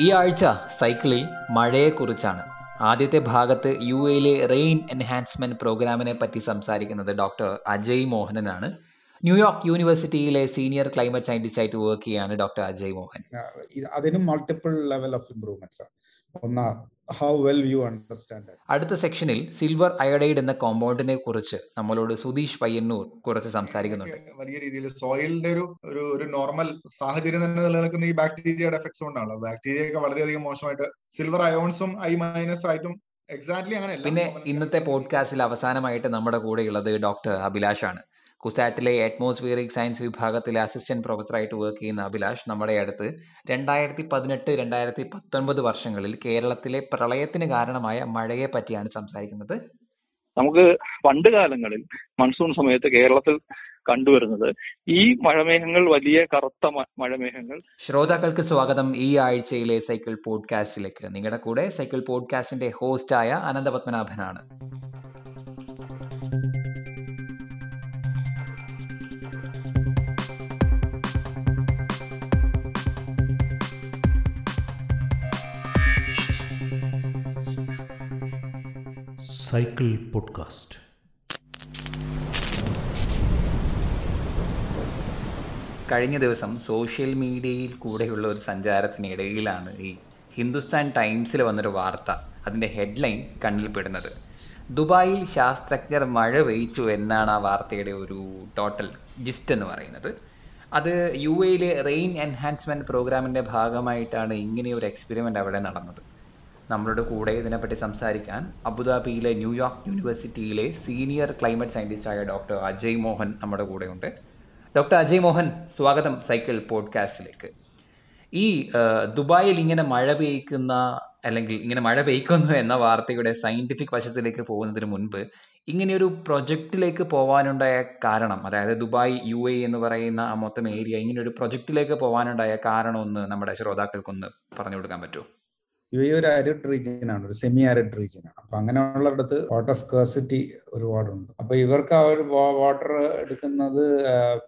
ഈ ആഴ്ച സൈക്കിളിൽ മഴയെക്കുറിച്ചാണ്. ആദ്യത്തെ ഭാഗത്ത് യു എയിലെ റെയിൻ എൻഹാൻസ്മെന്റ് പ്രോഗ്രാമിനെ പറ്റി സംസാരിക്കുന്നത് ഡോക്ടർ അജയ് മോഹനനാണ്. ന്യൂയോർക്ക് യൂണിവേഴ്സിറ്റിയിലെ സീനിയർ ക്ലൈമറ്റ് സയന്റിസ്റ്റ് ആയിട്ട് വർക്ക് ചെയ്യാണ് ഡോക്ടർ അജയ് മോഹൻ. അതിനും മൾട്ടിപ്പിൾ ലെവൽ ഓഫ് ഇംപ്രൂവ്മെന്റ്സ് ആണ്. ഒന്ന് ഹൗ വെൽ യു അണ്ടർസ്റ്റാൻഡ് അടുത്ത സെക്ഷനിൽ സിൽവർ അയഡൈഡ് എന്ന കോമ്പൗണ്ടിനെ കുറിച്ച് നമ്മളോട് സുധീഷ് പയ്യന്നൂർ കുറച്ച് സംസാരിക്കുന്നുണ്ട്. വലിയ രീതിയിൽ സോയിലിന്റെ ഒരു ഒരു ഒരു നോർമൽ സാഹചര്യം തന്നെ നിലനിൽക്കുന്ന ഈ ബാക്ടീരിയയുടെ എഫക്ട്സ് കൊണ്ടാണ് ബാക്ടീരിയ ഒക്കെ വളരെയധികം മോശമായിട്ട് സിൽവർ അയോൺസും ഐ മൈനസ് ആയിട്ടും എക്സാക്ട്ലി അങ്ങനെ പിന്നെ ഇന്നത്തെ പോഡ്കാസ്റ്റിൽ അവസാനമായിട്ട് നമ്മുടെ കൂടെയുള്ളത് ഡോക്ടർ അഭിലാഷാണ്. കുസാറ്റിലെ അറ്റ്മോസ്ഫിയറിക് സയൻസ് വിഭാഗത്തിലെ അസിസ്റ്റന്റ് പ്രൊഫസറായിട്ട് വർക്ക് ചെയ്യുന്ന അഭിലാഷ് നമ്മുടെ അടുത്ത് രണ്ടായിരത്തി പതിനെട്ട് രണ്ടായിരത്തി പത്തൊൻപത് വർഷങ്ങളിൽ കേരളത്തിലെ പ്രളയത്തിന് കാരണമായ മഴയെ പറ്റിയാണ് സംസാരിക്കുന്നത്. നമുക്ക് പണ്ട് കാലങ്ങളിൽ മൺസൂൺ സമയത്ത് കേരളത്തിൽ കണ്ടുവരുന്നത് ഈ മഴമേഘങ്ങൾ വലിയ കറുത്ത മഴമേഘങ്ങൾ. ശ്രോതാക്കൾക്ക് സ്വാഗതം ഈ ആഴ്ചയിലെ സൈക്കിൾ പോഡ്കാസ്റ്റിലേക്ക്. നിങ്ങളുടെ കൂടെ സൈക്കിൾ പോഡ്കാസ്റ്റിന്റെ ഹോസ്റ്റായ അനന്തപത്മനാഭനാണ് സൈക്കിൾ പോഡ്കാസ്റ്റ് കഴിഞ്ഞ ദിവസം സോഷ്യൽ മീഡിയയിൽ കൂടെയുള്ള ഒരു സഞ്ചാരത്തിനിടയിലാണ് ഈ ഹിന്ദുസ്ഥാൻ ടൈംസിൽ വന്നൊരു വാർത്ത അതിന്റെ ഹെഡ്ലൈൻ കണ്ണിൽപ്പെടുന്നത് ദുബായിൽ ശാസ്ത്രജ്ഞർ മഴ പെയ്ച്ചു എന്നാണ് ആ വാർത്തയുടെ ഒരു ടോട്ടൽ ജിസ്റ്റ് എന്ന് പറയുന്നത്. അത് യു എയിലെ റെയിൻ എൻഹാൻസ്മെന്റ് പ്രോഗ്രാമിന്റെ ഭാഗമായിട്ടാണ് ഇങ്ങനെയൊരു എക്സ്പെരിമെന്റ് അവിടെ നടന്നത്. നമ്മളുടെ കൂടെ ഇതിനെപ്പറ്റി സംസാരിക്കാൻ അബുദാബിയിലെ ന്യൂയോർക്ക് യൂണിവേഴ്സിറ്റിയിലെ സീനിയർ ക്ലൈമറ്റ് സയന്റിസ്റ്റായ ഡോക്ടർ അജയ് മോഹൻ നമ്മുടെ കൂടെയുണ്ട്. ഡോക്ടർ അജയ് മോഹൻ സ്വാഗതം സൈക്കിൾ പോഡ്കാസ്റ്റിലേക്ക്. ഈ ദുബായിൽ ഇങ്ങനെ മഴ പെയ്ക്കുന്ന അല്ലെങ്കിൽ ഇങ്ങനെ മഴ പെയ്ക്കുന്നു എന്ന വാർത്തയുടെ സയന്റിഫിക് വശത്തിലേക്ക് പോകുന്നതിന് മുൻപ് ഇങ്ങനെയൊരു പ്രൊജക്റ്റിലേക്ക് പോകാനുണ്ടായ കാരണം അതായത് ദുബായ് യു എ എന്ന് പറയുന്ന ആ മൊത്തം ഏരിയ ഇങ്ങനെ ഒരു പ്രൊജക്റ്റിലേക്ക് പോകാനുണ്ടായ കാരണം ഒന്ന് നമ്മുടെ ശ്രോതാക്കൾക്കൊന്ന് പറഞ്ഞു കൊടുക്കാൻ പറ്റുമോ? യു എ ഒരു അരിഡ് റീജിയൻ ആണ് ഒരു സെമി അരിഡ് റീജിയൻ ആണ്. അപ്പൊ അങ്ങനെയുള്ളടത്ത് വാട്ടർ സ്കേഴ്സിറ്റി ഒരുപാടുണ്ട്. അപ്പൊ ഇവർക്ക് ആ ഒരു വാട്ടർ എടുക്കുന്നത്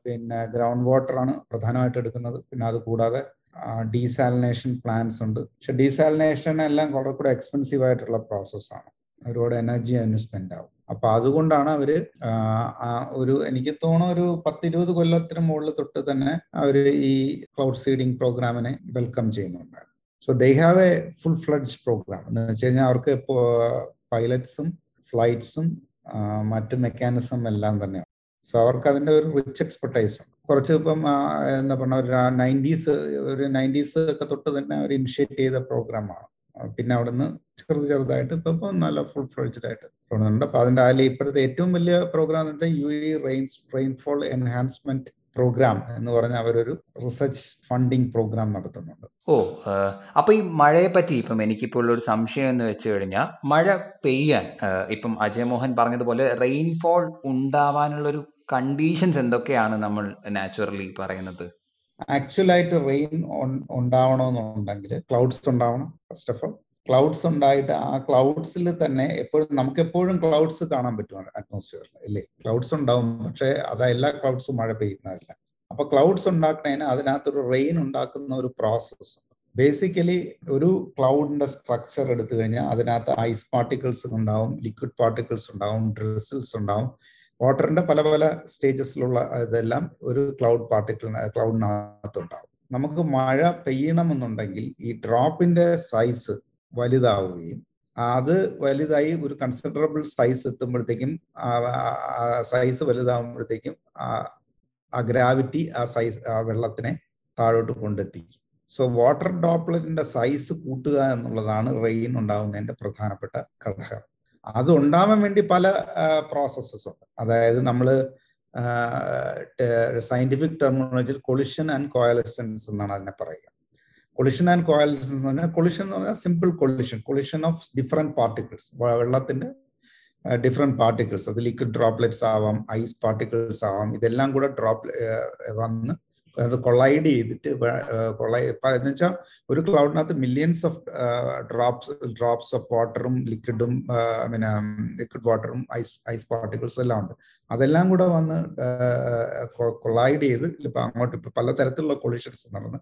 പിന്നെ ഗ്രൗണ്ട് വാട്ടർ ആണ് പ്രധാനമായിട്ട് എടുക്കുന്നത്. പിന്നെ അത് കൂടാതെ ഡീസാലിനേഷൻ പ്ലാന്റ്സ് ഉണ്ട്. പക്ഷെ ഡീസാലിനേഷൻ എല്ലാം കുറെ കൂടെ എക്സ്പെൻസീവ് ആയിട്ടുള്ള പ്രോസസ്സാണ് ഒരുപാട് എനർജി അതിന് സ്പെൻഡ് ആവും. അപ്പൊ അതുകൊണ്ടാണ് അവർ ഒരു എനിക്ക് തോന്നുന്നു ഒരു പത്തിരുപത് കൊല്ലത്തിന് മുകളിൽ തൊട്ട് തന്നെ അവർ ഈ ക്ലൗഡ് സീഡിംഗ് പ്രോഗ്രാമിനെ വെൽക്കം ചെയ്യുന്നുണ്ടായിരുന്നു so they have a full fledged programme എന്ന് വെച്ച് കഴിഞ്ഞാൽ അവർക്ക് ഇപ്പോൾ പൈലറ്റ്സും ഫ്ലൈറ്റ്സും മറ്റ് മെക്കാനിസം എല്ലാം തന്നെയാണ് സോ അവർക്ക് അതിന്റെ ഒരു റിച്ച് എക്സ്പെർട്ടൈസ് ഉണ്ട്. കുറച്ച് ഇപ്പം എന്താ പറഞ്ഞ ഒരു നയന്റീസ് ഒരു നയന്റീസ് ഒക്കെ തൊട്ട് തന്നെ അവർ ഇനിഷ്യേറ്റ് ചെയ്ത പ്രോഗ്രാമാണ് പിന്നെ അവിടുന്ന് ചെറുത് ചെറുതായിട്ട് ഇപ്പം ഇപ്പം നല്ല ഫുൾ ഫ്ലഡ്ജഡ് ആയിട്ട് തുടങ്ങുന്നുണ്ട്. അപ്പൊ അതിന്റെ അതിൽ ഇപ്പോഴത്തെ ഏറ്റവും വലിയ പ്രോഗ്രാം എന്ന് വെച്ചാൽ U E rains rainfall enhancement programme എന്ന് പറഞ്ഞ അവരൊരു റിസർച്ച് ഫണ്ടിങ് പ്രോഗ്രാം നടത്തുന്നുണ്ട്. ഓ അപ്പൊ ഈ മഴയെ പറ്റി ഇപ്പം എനിക്കിപ്പോൾ ഒരു സംശയം എന്ന് വെച്ച് കഴിഞ്ഞാൽ മഴ പെയ്യാൻ ഇപ്പം അജയ് മോഹൻ പറഞ്ഞതുപോലെ റെയിൻഫോൾ ഉണ്ടാവാനുള്ള ഒരു കണ്ടീഷൻസ് എന്തൊക്കെയാണ് നമ്മൾ നാച്ചുറലി പറയുന്നത്? ആക്ച്വലായിട്ട് റെയിൻ ഉണ്ടാവണമെന്നുണ്ടെങ്കിൽ ക്ലൗഡ്സ് ഉണ്ടാവണം ഫസ്റ്റ് ഓഫ് ഓൾ ക്ലൗഡ്സ് ഉണ്ടായിട്ട് ആ ക്ലൗഡ്സിൽ തന്നെ എപ്പോഴും നമുക്ക് എപ്പോഴും ക്ലൗഡ്സ് കാണാൻ പറ്റും അറ്റ്മോസ്ഫിയറിൽ അല്ലേ? ക്ലൗഡ്സ് ഉണ്ടാവും പക്ഷേ അത് എല്ലാ ക്ലൗഡ്സും മഴ പെയ്യുന്നതല്ല. അപ്പൊ ക്ലൗഡ്സ് ഉണ്ടാക്കുന്നതിന് അതിനകത്തൊരു റെയിൻ ഉണ്ടാക്കുന്ന ഒരു പ്രോസസ്സ് ബേസിക്കലി ഒരു ക്ലൗഡിന്റെ സ്ട്രക്ചർ എടുത്തു കഴിഞ്ഞാൽ അതിനകത്ത് ഐസ് പാർട്ടിക്കിൾസ് ഉണ്ടാവും ലിക്വിഡ് പാർട്ടിക്കിൾസ് ഉണ്ടാവും ഡ്രിസിൽസ് ഉണ്ടാവും. വാട്ടറിന്റെ പല പല സ്റ്റേജസിലുള്ള ഇതെല്ലാം ഒരു ക്ലൗഡ് പാർട്ടിക്കിൾ ക്ലൗഡിനകത്തുണ്ടാവും നമുക്ക് മഴ പെയ്യണമെന്നുണ്ടെങ്കിൽ ഈ ഡ്രോപ്പിന്റെ സൈസ് വലുതാവുകയും അത് വലുതായി ഒരു കൺസിഡറബിൾ സൈസ് എത്തുമ്പോഴത്തേക്കും സൈസ് വലുതാവുമ്പോഴത്തേക്കും ആ ഗ്രാവിറ്റി ആ സൈസ് ആ വെള്ളത്തിനെ താഴോട്ട് കൊണ്ടെത്തിക്കും സോ വാട്ടർ ഡോപ്ലറ്റിന്റെ സൈസ് കൂട്ടുക എന്നുള്ളതാണ് റെയിൻ ഉണ്ടാകുന്നതിന്റെ പ്രധാനപ്പെട്ട ഘടകം. അത് ഉണ്ടാവാൻ വേണ്ടി പല പ്രോസസ്സസ് ഉണ്ട്. അതായത് നമ്മൾ സയന്റിഫിക് ടെർമിനോളജിയിൽ കൊളിഷൻ ആൻഡ് കോയലസൻസ് എന്നാണ് അതിനെ പറയുക. കൊളിഷൻ ആൻഡ് കോയാലിസൻസ് എന്ന് പറഞ്ഞാൽ കൊളിഷൻ എന്ന് പറഞ്ഞാൽ simple collision collision of different particles വെള്ളത്തിന്റെ ഡിഫറെന്റ് പാർട്ടിക്കിൾസ് അത് ലിക്വിഡ് ഡ്രോപ്ലെറ്റ്സ് ആവാം ഐസ് പാർട്ടിക്കിൾസ് ആവാം. ഇതെല്ലാം കൂടെ ഡ്രോപ്പ് വന്ന് അത് കൊളൈഡ് ചെയ്തിട്ട് കൊളൈ എന്ന് വെച്ചാൽ ഒരു ക്ലൗഡിനകത്ത് millions of drops drops of വാട്ടറും ലിക്വിഡും പിന്നെ ലിക്വിഡ് വാട്ടറും ഐസ് ഐസ് പാർട്ടിക്കിൾസും എല്ലാം ഉണ്ട്. അതെല്ലാം കൂടെ വന്ന് കൊളൈഡ് ചെയ്ത് ഇപ്പൊ അങ്ങോട്ട് ഇപ്പൊ പലതരത്തിലുള്ള കൊളിഷൻസ് നടന്ന്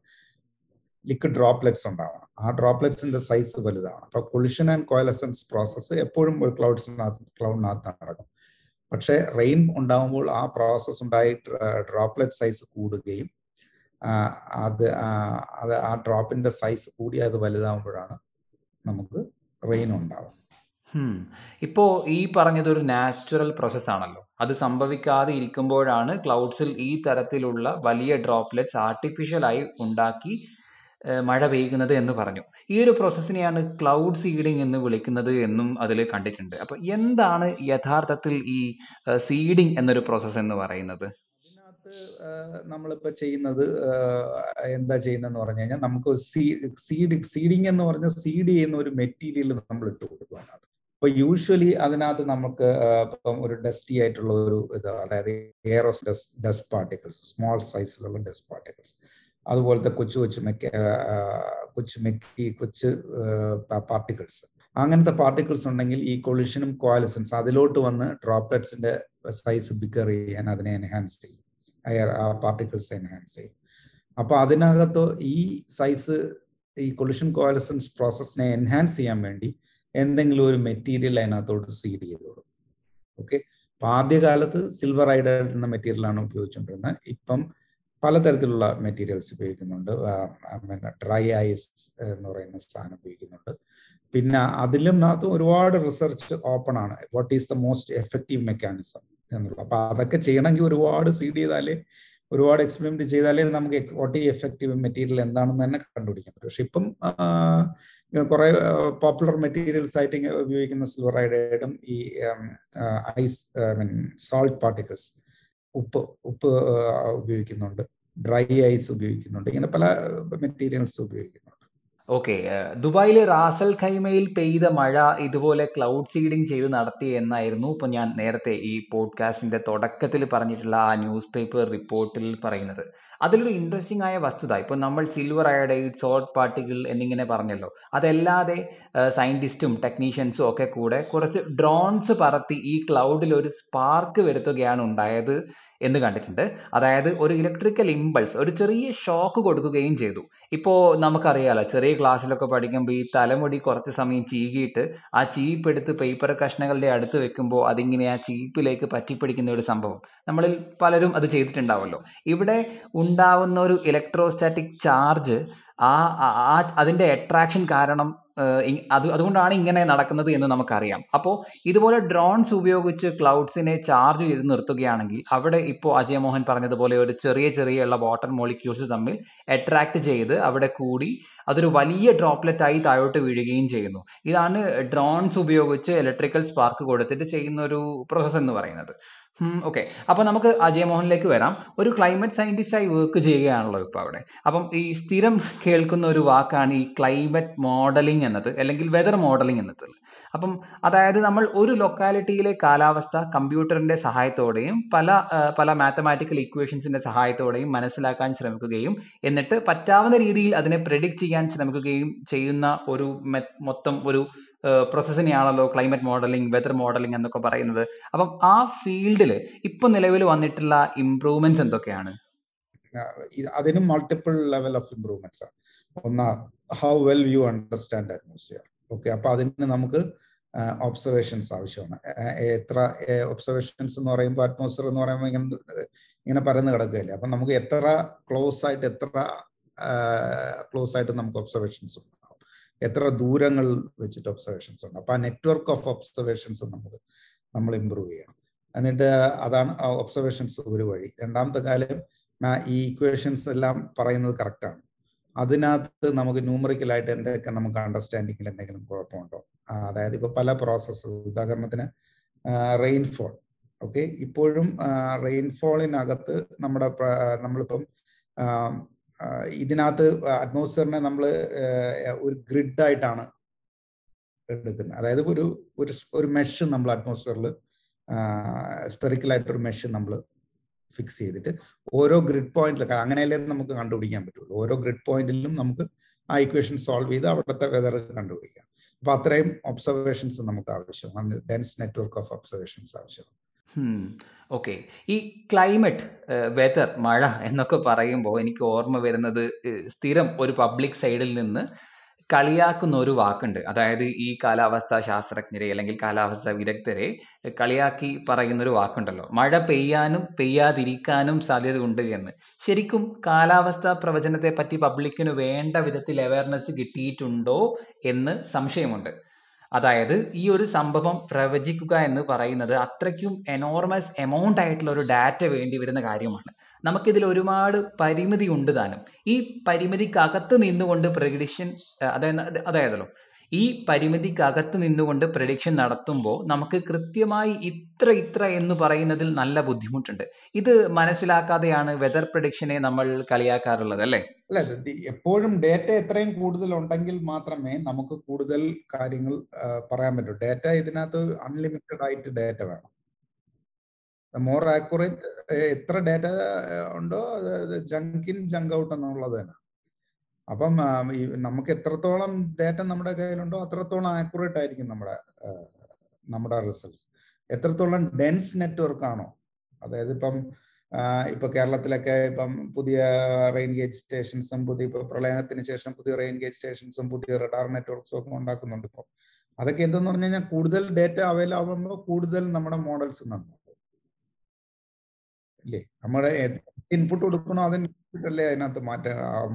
ലിക്വിഡ് ഡ്രോപ്ലെറ്റ്സ് ഉണ്ടാവണം. ആ ഡ്രോപ്ലെറ്റ്സിന്റെ സൈസ് വലുതാണ്. അപ്പൊ കൊളിഷൻ ആൻഡ് കോയലസൻസ് പ്രോസസ്സ് എപ്പോഴും ഒരു ക്ലൗഡ്സിനകത്ത് ക്ലൗഡിനകത്ത് നടക്കും. പക്ഷേ റെയിൻ ഉണ്ടാകുമ്പോൾ ആ പ്രോസസ്സ് ഉണ്ടായി ഡ്രോപ്ലെറ്റ് സൈസ് കൂടുകയും അത് അത് ആ ഡ്രോപ്പിന്റെ സൈസ് കൂടി അത് വലുതാകുമ്പോഴാണ് നമുക്ക് റെയിൻ ഉണ്ടാവും ഇപ്പോ ഈ പറഞ്ഞതൊരു നാച്ചുറൽ പ്രോസസ് ആണല്ലോ. അത് സംഭവിക്കാതെ ഇരിക്കുമ്പോഴാണ് ക്ലൗഡ്സിൽ ഈ തരത്തിലുള്ള വലിയ ഡ്രോപ്ലെറ്റ്സ് ആർട്ടിഫിഷ്യലായി ഉണ്ടാക്കി മഴ പെയ്യുന്നത് എന്ന് പറഞ്ഞു. ഈ ഒരു പ്രോസസ്സിനെയാണ് ക്ലൗഡ് സീഡിങ് എന്ന് വിളിക്കുന്നത് എന്നും അതിൽ കണ്ടിട്ടുണ്ട്. അപ്പോൾ എന്താണ് യഥാർത്ഥത്തിൽ ഈ സീഡിങ് എന്നൊരു പ്രോസസ്സ് എന്ന് പറയുന്നത്? നമ്മളിപ്പോ ചെയ്യുന്നത് എന്താ ചെയ്യുന്നതെന്ന് പറഞ്ഞു കഴിഞ്ഞാൽ നമുക്ക് സീഡ് സീഡിങ് എന്ന് പറഞ്ഞ സീഡ് ചെയ്യുന്ന ഒരു മെറ്റീരിയൽ നമ്മൾ ഇട്ട് കൊടുക്കുകയാണ് ഇപ്പൊ യൂഷ്വലി അതിനകത്ത് നമുക്ക് ഇപ്പം ഒരു ഡസ്റ്റി ആയിട്ടുള്ള ഒരു ഇത് അതായത് എയറോസ് ഡസ്റ്റ് പാർട്ടിക്കിൾസ് സ്മോൾ സൈസിലുള്ള ഡസ്റ്റ് പാർട്ടിക്കിൾസ് അതുപോലത്തെ കൊച്ചു കൊച്ചു മെക്ക കൊച്ചു മെക്കി കൊച്ചു പാർട്ടിക്കിൾസ്. അങ്ങനത്തെ പാർട്ടിക്കിൾസ് ഉണ്ടെങ്കിൽ ഈ കൊളിഷനും കോലസൻസ് അതിലോട്ട് വന്ന് ഡ്രോപ്ലെറ്റ്സിന്റെ സൈസ് ബിഗർ ചെയ്യാൻ അതിനെ എൻഹാൻസ് ചെയ്യും. ആ പാർട്ടിക്കിൾസ് എൻഹാൻസ് ചെയ്യും. അപ്പൊ അതിനകത്ത് ഈ സൈസ് ഈ കൊളിഷൻ കോലസൻസ് പ്രോസസ്സിനെ എൻഹാൻസ് ചെയ്യാൻ വേണ്ടി എന്തെങ്കിലും ഒരു മെറ്റീരിയൽ അതിനകത്തോട്ട് സീഡ് ചെയ്തോളും ഓക്കെ? അപ്പൊ ആദ്യകാലത്ത് സിൽവർ ഐഡ് എന്ന മെറ്റീരിയലാണ് ഉപയോഗിച്ചുകൊണ്ടിരുന്നത്. ഇപ്പം പലതരത്തിലുള്ള മെറ്റീരിയൽസ് ഉപയോഗിക്കുന്നുണ്ട്. ഡ്രൈ ഐസ് എന്ന് പറയുന്ന സാധനം ഉപയോഗിക്കുന്നുണ്ട്. പിന്നെ അതിലും അകത്ത് ഒരുപാട് റിസർച്ച് ഓപ്പൺ ആണ്. What is the most effective mechanism എന്നുള്ളത് അപ്പൊ അതൊക്കെ ചെയ്യണമെങ്കിൽ ഒരുപാട് സീഡ് ചെയ്താലേ ഒരുപാട് എക്സ്പെരിമെന്റ് ചെയ്താലേ നമുക്ക് വാട്ട് ഈ എഫക്റ്റീവ് മെറ്റീരിയൽ എന്താണെന്ന് തന്നെ കണ്ടുപിടിക്കാൻ പറ്റും. പക്ഷെ ഇപ്പം കുറെ പോപ്പുലർ മെറ്റീരിയൽസ് ആയിട്ട് ഉപയോഗിക്കുന്ന സിൽവർ ഐഡൈഡും ഈ ice I mean salt particles ഉപ്പ് ഉപ്പ് ഉപയോഗിക്കുന്നുണ്ട്. ഡ്രൈ ഐസ് ഉപയോഗിക്കുന്നുണ്ട്. ഇങ്ങനെ പല മെറ്റീരിയൽസ് ഉപയോഗിക്കുന്നുണ്ട്. ഓക്കെ ദുബായിലെ റാസൽ ഖൈമയിൽ പെയ്ത മഴ ഇതുപോലെ ക്ലൗഡ് സീഡിംഗ് ചെയ്ത് നടത്തി എന്നായിരുന്നു ഇപ്പം ഞാൻ നേരത്തെ ഈ പോഡ്കാസ്റ്റിന്റെ തുടക്കത്തിൽ പറഞ്ഞിട്ടുള്ള ആ ന്യൂസ് പേപ്പർ റിപ്പോർട്ടിൽ പറയുന്നത്. അതിലൊരു ഇൻട്രസ്റ്റിംഗ് ആയ വസ്തുത ഇപ്പോൾ നമ്മൾ സിൽവർ അയഡൈഡ് സോൾട്ട് പാർട്ടിക്കിൾ എന്നിങ്ങനെ പറഞ്ഞല്ലോ. അതല്ലാതെ സയന്റിസ്റ്റും ടെക്നീഷ്യൻസും ഒക്കെ കൂടെ കുറച്ച് ഡ്രോൺസ് പറത്തി ഈ ക്ലൗഡിൽ ഒരു സ്പാർക്ക് വരുത്തുകയാണ് ഉണ്ടായത്. എന്ന് കണ്ടിട്ടുണ്ട്. അതായത് ഒരു ഇലക്ട്രിക്കൽ ഇമ്പൾസ് ഒരു ചെറിയ ഷോക്ക് കൊടുക്കുകയും ചെയ്തു. ഇപ്പോൾ നമുക്കറിയാലോ ചെറിയ ക്ലാസ്സിലൊക്കെ പഠിക്കുമ്പോൾ ഈ തലമുടി കുറച്ച് സമയം ചീകിയിട്ട് ആ ചീപ്പ് എടുത്ത് പേപ്പർ കഷ്ണങ്ങളുടെ അടുത്ത് വെക്കുമ്പോൾ അതിങ്ങനെ ആ ചീപ്പിലേക്ക് പറ്റിപ്പിടിക്കുന്ന ഒരു സംഭവം. നമ്മളിൽ പലരും അത് ചെയ്തിട്ടുണ്ടാവുമല്ലോ. ഇവിടെ ഉണ്ടാവുന്ന ഒരു ഇലക്ട്രോസ്റ്റാറ്റിക് ചാർജ് ആ അതിന്റെ അട്രാക്ഷൻ കാരണം അത് അതുകൊണ്ടാണ് ഇങ്ങനെ നടക്കുന്നത് എന്ന് നമുക്കറിയാം. അപ്പോൾ ഇതുപോലെ ഡ്രോൺസ് ഉപയോഗിച്ച് ക്ലൗഡ്സിനെ ചാർജ് ചെയ്ത് നിർത്തുകയാണെങ്കിൽ അവിടെ ഇപ്പോൾ അജയ് മോഹൻ പറഞ്ഞതുപോലെ ഒരു ചെറിയ ചെറിയ ഉള്ള വാട്ടർ മോളിക്യൂൾസ് തമ്മിൽ അട്രാക്ട് ചെയ്ത് അവിടെ കൂടി അതൊരു വലിയ ഡ്രോപ്ലെറ്റ് ആയി താഴോട്ട് വീഴുകയും ചെയ്യുന്നു. ഇതാണ് ഡ്രോൺസ് ഉപയോഗിച്ച് ഇലക്ട്രിക്കൽ സ്പാർക്ക് കൊടുത്തിട്ട് ചെയ്യുന്ന ഒരു പ്രോസസ്സ് എന്ന് പറയുന്നത്. ഓക്കെ അപ്പോൾ നമുക്ക് അജയ് മോഹനിലേക്ക് വരാം. ഒരു ക്ലൈമറ്റ് സയന്റിസ്റ്റായി വർക്ക് ചെയ്യുകയാണല്ലോ ഇപ്പോൾ അവിടെ. അപ്പം ഈ സ്ഥിരം കേൾക്കുന്ന ഒരു വാക്കാണ് ഈ ക്ലൈമറ്റ് മോഡലിംഗ് എന്നത് അല്ലെങ്കിൽ വെതർ മോഡലിംഗ് എന്നത്. അപ്പം അതായത് നമ്മൾ ഒരു ലൊക്കാലിറ്റിയിലെ കാലാവസ്ഥ കമ്പ്യൂട്ടറിന്റെ സഹായത്തോടെയും പല പല മാത്തമാറ്റിക്കൽ ഇക്വേഷൻസിന്റെ സഹായത്തോടെയും മനസ്സിലാക്കാൻ ശ്രമിക്കുകയും എന്നിട്ട് പറ്റാവുന്ന രീതിയിൽ അതിനെ പ്രെഡിക്റ്റ് ചെയ്യാൻ ശ്രമിക്കുകയും ചെയ്യുന്ന ഒരു മൊത്തം ഒരു പ്രോസസ്സിനെയാണല്ലോ ക്ലൈമറ്റ് മോഡലിംഗ് വെതർ മോഡലിംഗ് എന്നൊക്കെ പറയുന്നത്. അപ്പം ആ ഫീൽഡിൽ ഇപ്പൊ നിലവിൽ വന്നിട്ടുള്ള ഇംപ്രൂവ്മെന്റ്സ് എന്തൊക്കെയാണ്? അതിനും മൾട്ടിപ്പിൾ ലെവൽ ഓഫ് ഇംപ്രൂവ്മെന്റ്സ് ആണ്. ഒന്ന് how well you understand atmosphere okay അപ്പൊ അതിന് നമുക്ക് ഒബ്സർവേഷൻസ് ആവശ്യമാണ്. എത്ര ഒബ്സർവേഷൻസ് എന്ന് പറയുമ്പോൾ അറ്റ്മോസ്ഫിയർ എന്ന് പറയുമ്പോൾ ഇങ്ങനെ ഇങ്ങനെ പരന്ന് കിടക്കുകയല്ലേ? അപ്പൊ നമുക്ക് എത്ര ക്ലോസ് ആയിട്ട് എത്ര ക്ലോസ് ആയിട്ട് നമുക്ക് ഒബ്സർവേഷൻസ് ഉണ്ടാവും എത്ര ദൂരങ്ങൾ വെച്ചിട്ട് ഒബ്സർവേഷൻസ് ഉണ്ട്. അപ്പൊ ആ നെറ്റ്വർക്ക് ഓഫ് ഒബ്സർവേഷൻസ് നമുക്ക് നമ്മൾ ഇമ്പ്രൂവ് ചെയ്യണം. എന്നിട്ട് അതാണ് ഒബ്സർവേഷൻസ് ഒരു വഴി. രണ്ടാമത്തെ കാര്യം ഈ ഇക്വേഷൻസ് എല്ലാം പറയുന്നത് കറക്റ്റാണ് അതിനകത്ത് നമുക്ക് ന്യൂമറിക്കലായിട്ട് എന്തൊക്കെ നമുക്ക് അണ്ടർസ്റ്റാൻഡിങ്ങിൽ എന്തെങ്കിലും കുഴപ്പമുണ്ടോ? അതായത് ഇപ്പൊ പല പ്രോസസ്സ് ഉദാഹരണത്തിന് റെയിൻഫോൾ ഓക്കെ ഇപ്പോഴും റെയിൻഫോളിനകത്ത് നമ്മുടെ നമ്മളിപ്പം ഇതിനകത്ത് അറ്റ്മോസ്ഫിയറിനെ നമ്മൾ ഒരു ഗ്രിഡായിട്ടാണ് എടുക്കുന്നത്. അതായത് ഒരു ഒരു ഒരു മെഷ് നമ്മൾ അറ്റ്മോസ്ഫിയറിൽ സ്പെറിക്കലായിട്ടൊരു മെഷ് നമ്മൾ ഫിക്സ് ചെയ്തിട്ട് ഓരോ ഗ്രിഡ് പോയിന്റിലൊക്കെ അങ്ങനെയല്ലേ നമുക്ക് കണ്ടുപിടിക്കാൻ പറ്റുള്ളൂ. ഓരോ ഗ്രിഡ് പോയിന്റിലും നമുക്ക് ആ ഇക്വേഷൻ സോൾവ് ചെയ്ത് അവിടുത്തെ വെതർ കണ്ടുപിടിക്കാം. അപ്പൊ അത്രയും ഒബ്സർവേഷൻസ് നമുക്ക് ആവശ്യമാണ്. ഡെൻസ് നെറ്റ്വർക്ക് ഓഫ് ഒബ്സർവേഷൻസ് ആവശ്യമാണ്. ഓക്കെ ഈ ക്ലൈമറ്റ് വെതർ മഴ എന്നൊക്കെ പറയുമ്പോൾ എനിക്ക് ഓർമ്മ വരുന്നത് സ്ഥിരം ഒരു പബ്ലിക് സൈഡിൽ നിന്ന് കളിയാക്കുന്ന ഒരു വാക്കുണ്ട്. അതായത് ഈ കാലാവസ്ഥാ ശാസ്ത്രജ്ഞരെ അല്ലെങ്കിൽ കാലാവസ്ഥാ വിദഗ്ധരെ കളിയാക്കി പറയുന്ന ഒരു വാക്കുണ്ടല്ലോ. മഴ പെയ്യാനും പെയ്യാതിരിക്കാനും സാധ്യതയുണ്ട് എന്ന്. ശരിക്കും കാലാവസ്ഥാ പ്രവചനത്തെ പറ്റി പബ്ലിക്കിന് വേണ്ട വിധത്തിൽ അവയർനെസ് കിട്ടിയിട്ടുണ്ടോ എന്ന് സംശയമുണ്ട്. അതായത് ഈ ഒരു സംഭവം പ്രവചിക്കുക എന്ന് പറയുന്നത് അത്രയ്ക്കും എനോർമസ് എമൗണ്ട് ആയിട്ടുള്ള ഒരു ഡാറ്റ വേണ്ടി വരുന്ന കാര്യമാണ്. നമുക്കിതിൽ ഒരുപാട് പരിമിതി ഉണ്ട് താനും. ഈ പരിമിതിക്കകത്ത് നിന്നുകൊണ്ട് പ്രഡിക്ഷൻ അതായത് അതായതല്ലോ ഈ പരിമിതിക്കകത്ത് നിന്നുകൊണ്ട് പ്രഡിക്ഷൻ നടത്തുമ്പോൾ നമുക്ക് കൃത്യമായി ഇത്ര ഇത്ര എന്ന് പറയുന്നതിൽ നല്ല ബുദ്ധിമുട്ടുണ്ട്. ഇത് മനസ്സിലാക്കാതെയാണ് വെതർ പ്രഡിക്ഷനെ നമ്മൾ കളിയാക്കാറുള്ളത് അല്ലേ? അല്ല എപ്പോഴും ഡേറ്റ എത്രയും കൂടുതൽ ഉണ്ടെങ്കിൽ മാത്രമേ നമുക്ക് കൂടുതൽ കാര്യങ്ങൾ പറയാൻ പറ്റൂ. ഡേറ്റ ഇതിനകത്ത് അൺലിമിറ്റഡ് ആയിട്ട് ഡേറ്റ വേണം. മോർ ആക്യുറേറ്റ് എത്ര ഡേറ്റ ഉണ്ടോ? ജങ്ക് ഇൻ ജങ്ക് ഔട്ട് എന്നുള്ളത് തന്നെ. അപ്പം നമുക്ക് എത്രത്തോളം ഡേറ്റ നമ്മുടെ കയ്യിലുണ്ടോ അത്രത്തോളം ആക്യുറേറ്റ് ആയിരിക്കും നമ്മുടെ നമ്മുടെ റിസൾട്ട്സ് എത്രത്തോളം ഡെൻസ് നെറ്റ്വർക്ക് ആണോ? അതായത് ഇപ്പം ഇപ്പൊ കേരളത്തിലൊക്കെ ഇപ്പം പുതിയ റെയിൻ ഗേജ് സ്റ്റേഷൻസും പുതിയ ഇപ്പൊ പ്രളയത്തിന് ശേഷം പുതിയ റെയിൻ ഗേജ് സ്റ്റേഷൻസും പുതിയ റഡാർ നെറ്റ്വർക്ക്സും ഒക്കെ ഉണ്ടാക്കുന്നുണ്ട് ഇപ്പം. അതൊക്കെ എന്തെന്ന് പറഞ്ഞു കഴിഞ്ഞാൽ കൂടുതൽ ഡേറ്റ അവൈലബിൾ ആവുമ്പോൾ കൂടുതൽ നമ്മുടെ മോഡൽസ് നന്നാവും. ഇല്ലേ? നമ്മുടെ ഇൻപുട്ട് കൊടുക്കണോ അതിനനുസരിച്ചിട്ടല്ലേ അതിനകത്ത് മാറ്റ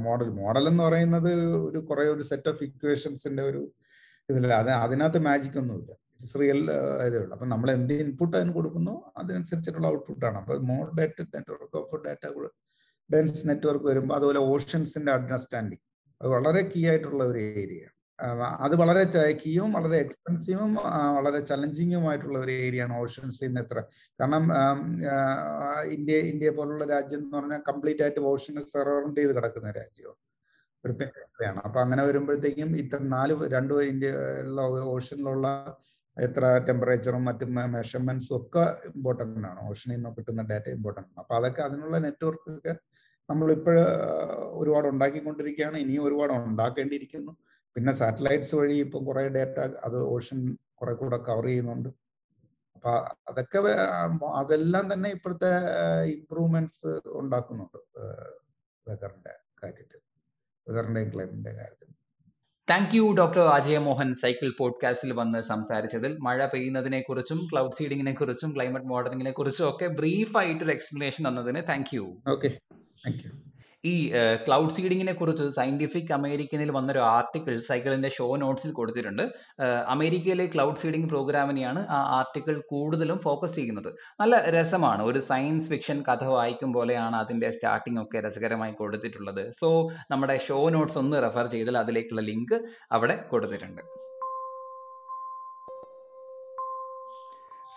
മോഡൽ മോഡൽ എന്ന് പറയുന്നത് ഒരു കുറെ ഒരു സെറ്റ് ഓഫ് ഇക്വേഷൻസിന്റെ ഒരു ഇതല്ല. അത് അതിനകത്ത് മാജിക് ഒന്നുമില്ല. ഇറ്റ്സ് റിയൽ ഇതേ ഉള്ളൂ. അപ്പൊ നമ്മൾ എന്ത് ഇൻപുട്ട് അതിന് കൊടുക്കുന്നു? അതിനനുസരിച്ചിട്ടുള്ള ഔട്ട്പുട്ട് ആണ്. അപ്പൊ more data network of data dense network വരുമ്പോൾ അതുപോലെ ഓഷൻസിന്റെ അണ്ടർസ്റ്റാൻഡിങ് അത് വളരെ കീ ആയിട്ടുള്ള ഒരു ഏരിയ അത് വളരെ കീയും വളരെ എക്സ്പെൻസീവും വളരെ ചലഞ്ചിങ്ങുമായിട്ടുള്ള ഒരു ഏരിയയാണ് ആണ് ഓഷൻസിൽ നിന്ന് എത്ര. കാരണം ഇന്ത്യ ഇന്ത്യ പോലുള്ള രാജ്യം എന്ന് പറഞ്ഞാൽ കംപ്ലീറ്റ് ആയിട്ട് ഓഷൻസ് സറൗണ്ട് ചെയ്ത് കിടക്കുന്ന രാജ്യമാണ്. ഒരു പെൻസിലാണ് അപ്പൊ അങ്ങനെ വരുമ്പോഴത്തേക്കും ഇത്ര നാല് രണ്ട് ഇന്ത്യയിലുള്ള ഓഷനിലുള്ള എത്ര ടെമ്പറേച്ചറും മറ്റും മെഷർമെന്റ്സും ഒക്കെ ഇമ്പോർട്ടന്റ് ആണ്. ഓഷനിൽ നിന്ന് കിട്ടുന്ന ഡാറ്റ ഇമ്പോർട്ടന്റ് ആണ്. അപ്പൊ അതൊക്കെ അതിനുള്ള നെറ്റ്വർക്ക് നമ്മൾ ഇപ്പോഴ് ഒരുപാട് ഉണ്ടാക്കിക്കൊണ്ടിരിക്കുകയാണ്. ഇനിയും ഒരുപാട് ഉണ്ടാക്കേണ്ടിയിരിക്കുന്നു. പിന്നെ സാറ്റലൈറ്റ്സ് വഴി ഇപ്പം കുറെ ഡേറ്റ അത് ഓഷൻ കുറെ കൂടെ കവർ ചെയ്യുന്നുണ്ട്. അപ്പൊ അതൊക്കെ അതെല്ലാം തന്നെ ഇപ്പോഴത്തെ ഇമ്പ്രൂവ്മെന്റ്സ് ഉണ്ടാക്കുന്നുണ്ട് വെതറിന്റെ കാര്യത്തിൽ. വെതറിന്റെയും ക്ലൈമറ്റിന്റെ കാര്യത്തിൽ. Thank you doctor Ajaya Mohan cycle പോഡ്കാസ്റ്റിൽ വന്ന് സംസാരിച്ചതിൽ മഴ പെയ്യുന്നതിനെ കുറിച്ചും ക്ലൗഡ് സീഡിങ്ങിനെ കുറിച്ചും ക്ലൈമറ്റ് മോഡലിങ്ങിനെ കുറിച്ചും ഒക്കെ ബ്രീഫ് ആയിട്ടൊരു എക്സ്പ്ലനേഷൻ തന്നതിന് thank you okay thank you ഈ ക്ലൗഡ് സീഡിങ്ങിനെ കുറിച്ച് സയന്റിഫിക് അമേരിക്കനിൽ വന്നൊരു ആർട്ടിക്കിൾ സൈക്കിളിന്റെ ഷോ നോട്ട്സിൽ കൊടുത്തിട്ടുണ്ട്. അമേരിക്കയിലെ ക്ലൗഡ് സീഡിംഗ് പ്രോഗ്രാമിനെയാണ് ആ ആർട്ടിക്കിൾ കൂടുതലും ഫോക്കസ് ചെയ്യുന്നത്. നല്ല രസമാണ്. ഒരു സയൻസ് ഫിക്ഷൻ കഥ വായിക്കും പോലെയാണ് അതിന്റെ സ്റ്റാർട്ടിംഗ് ഒക്കെ രസകരമായി കൊടുത്തിട്ടുള്ളത്. സോ നമ്മുടെ ഷോ നോട്ട്സ് ഒന്ന് റെഫർ ചെയ്താൽ അതിലേക്കുള്ള ലിങ്ക് അവിടെ കൊടുത്തിട്ടുണ്ട്.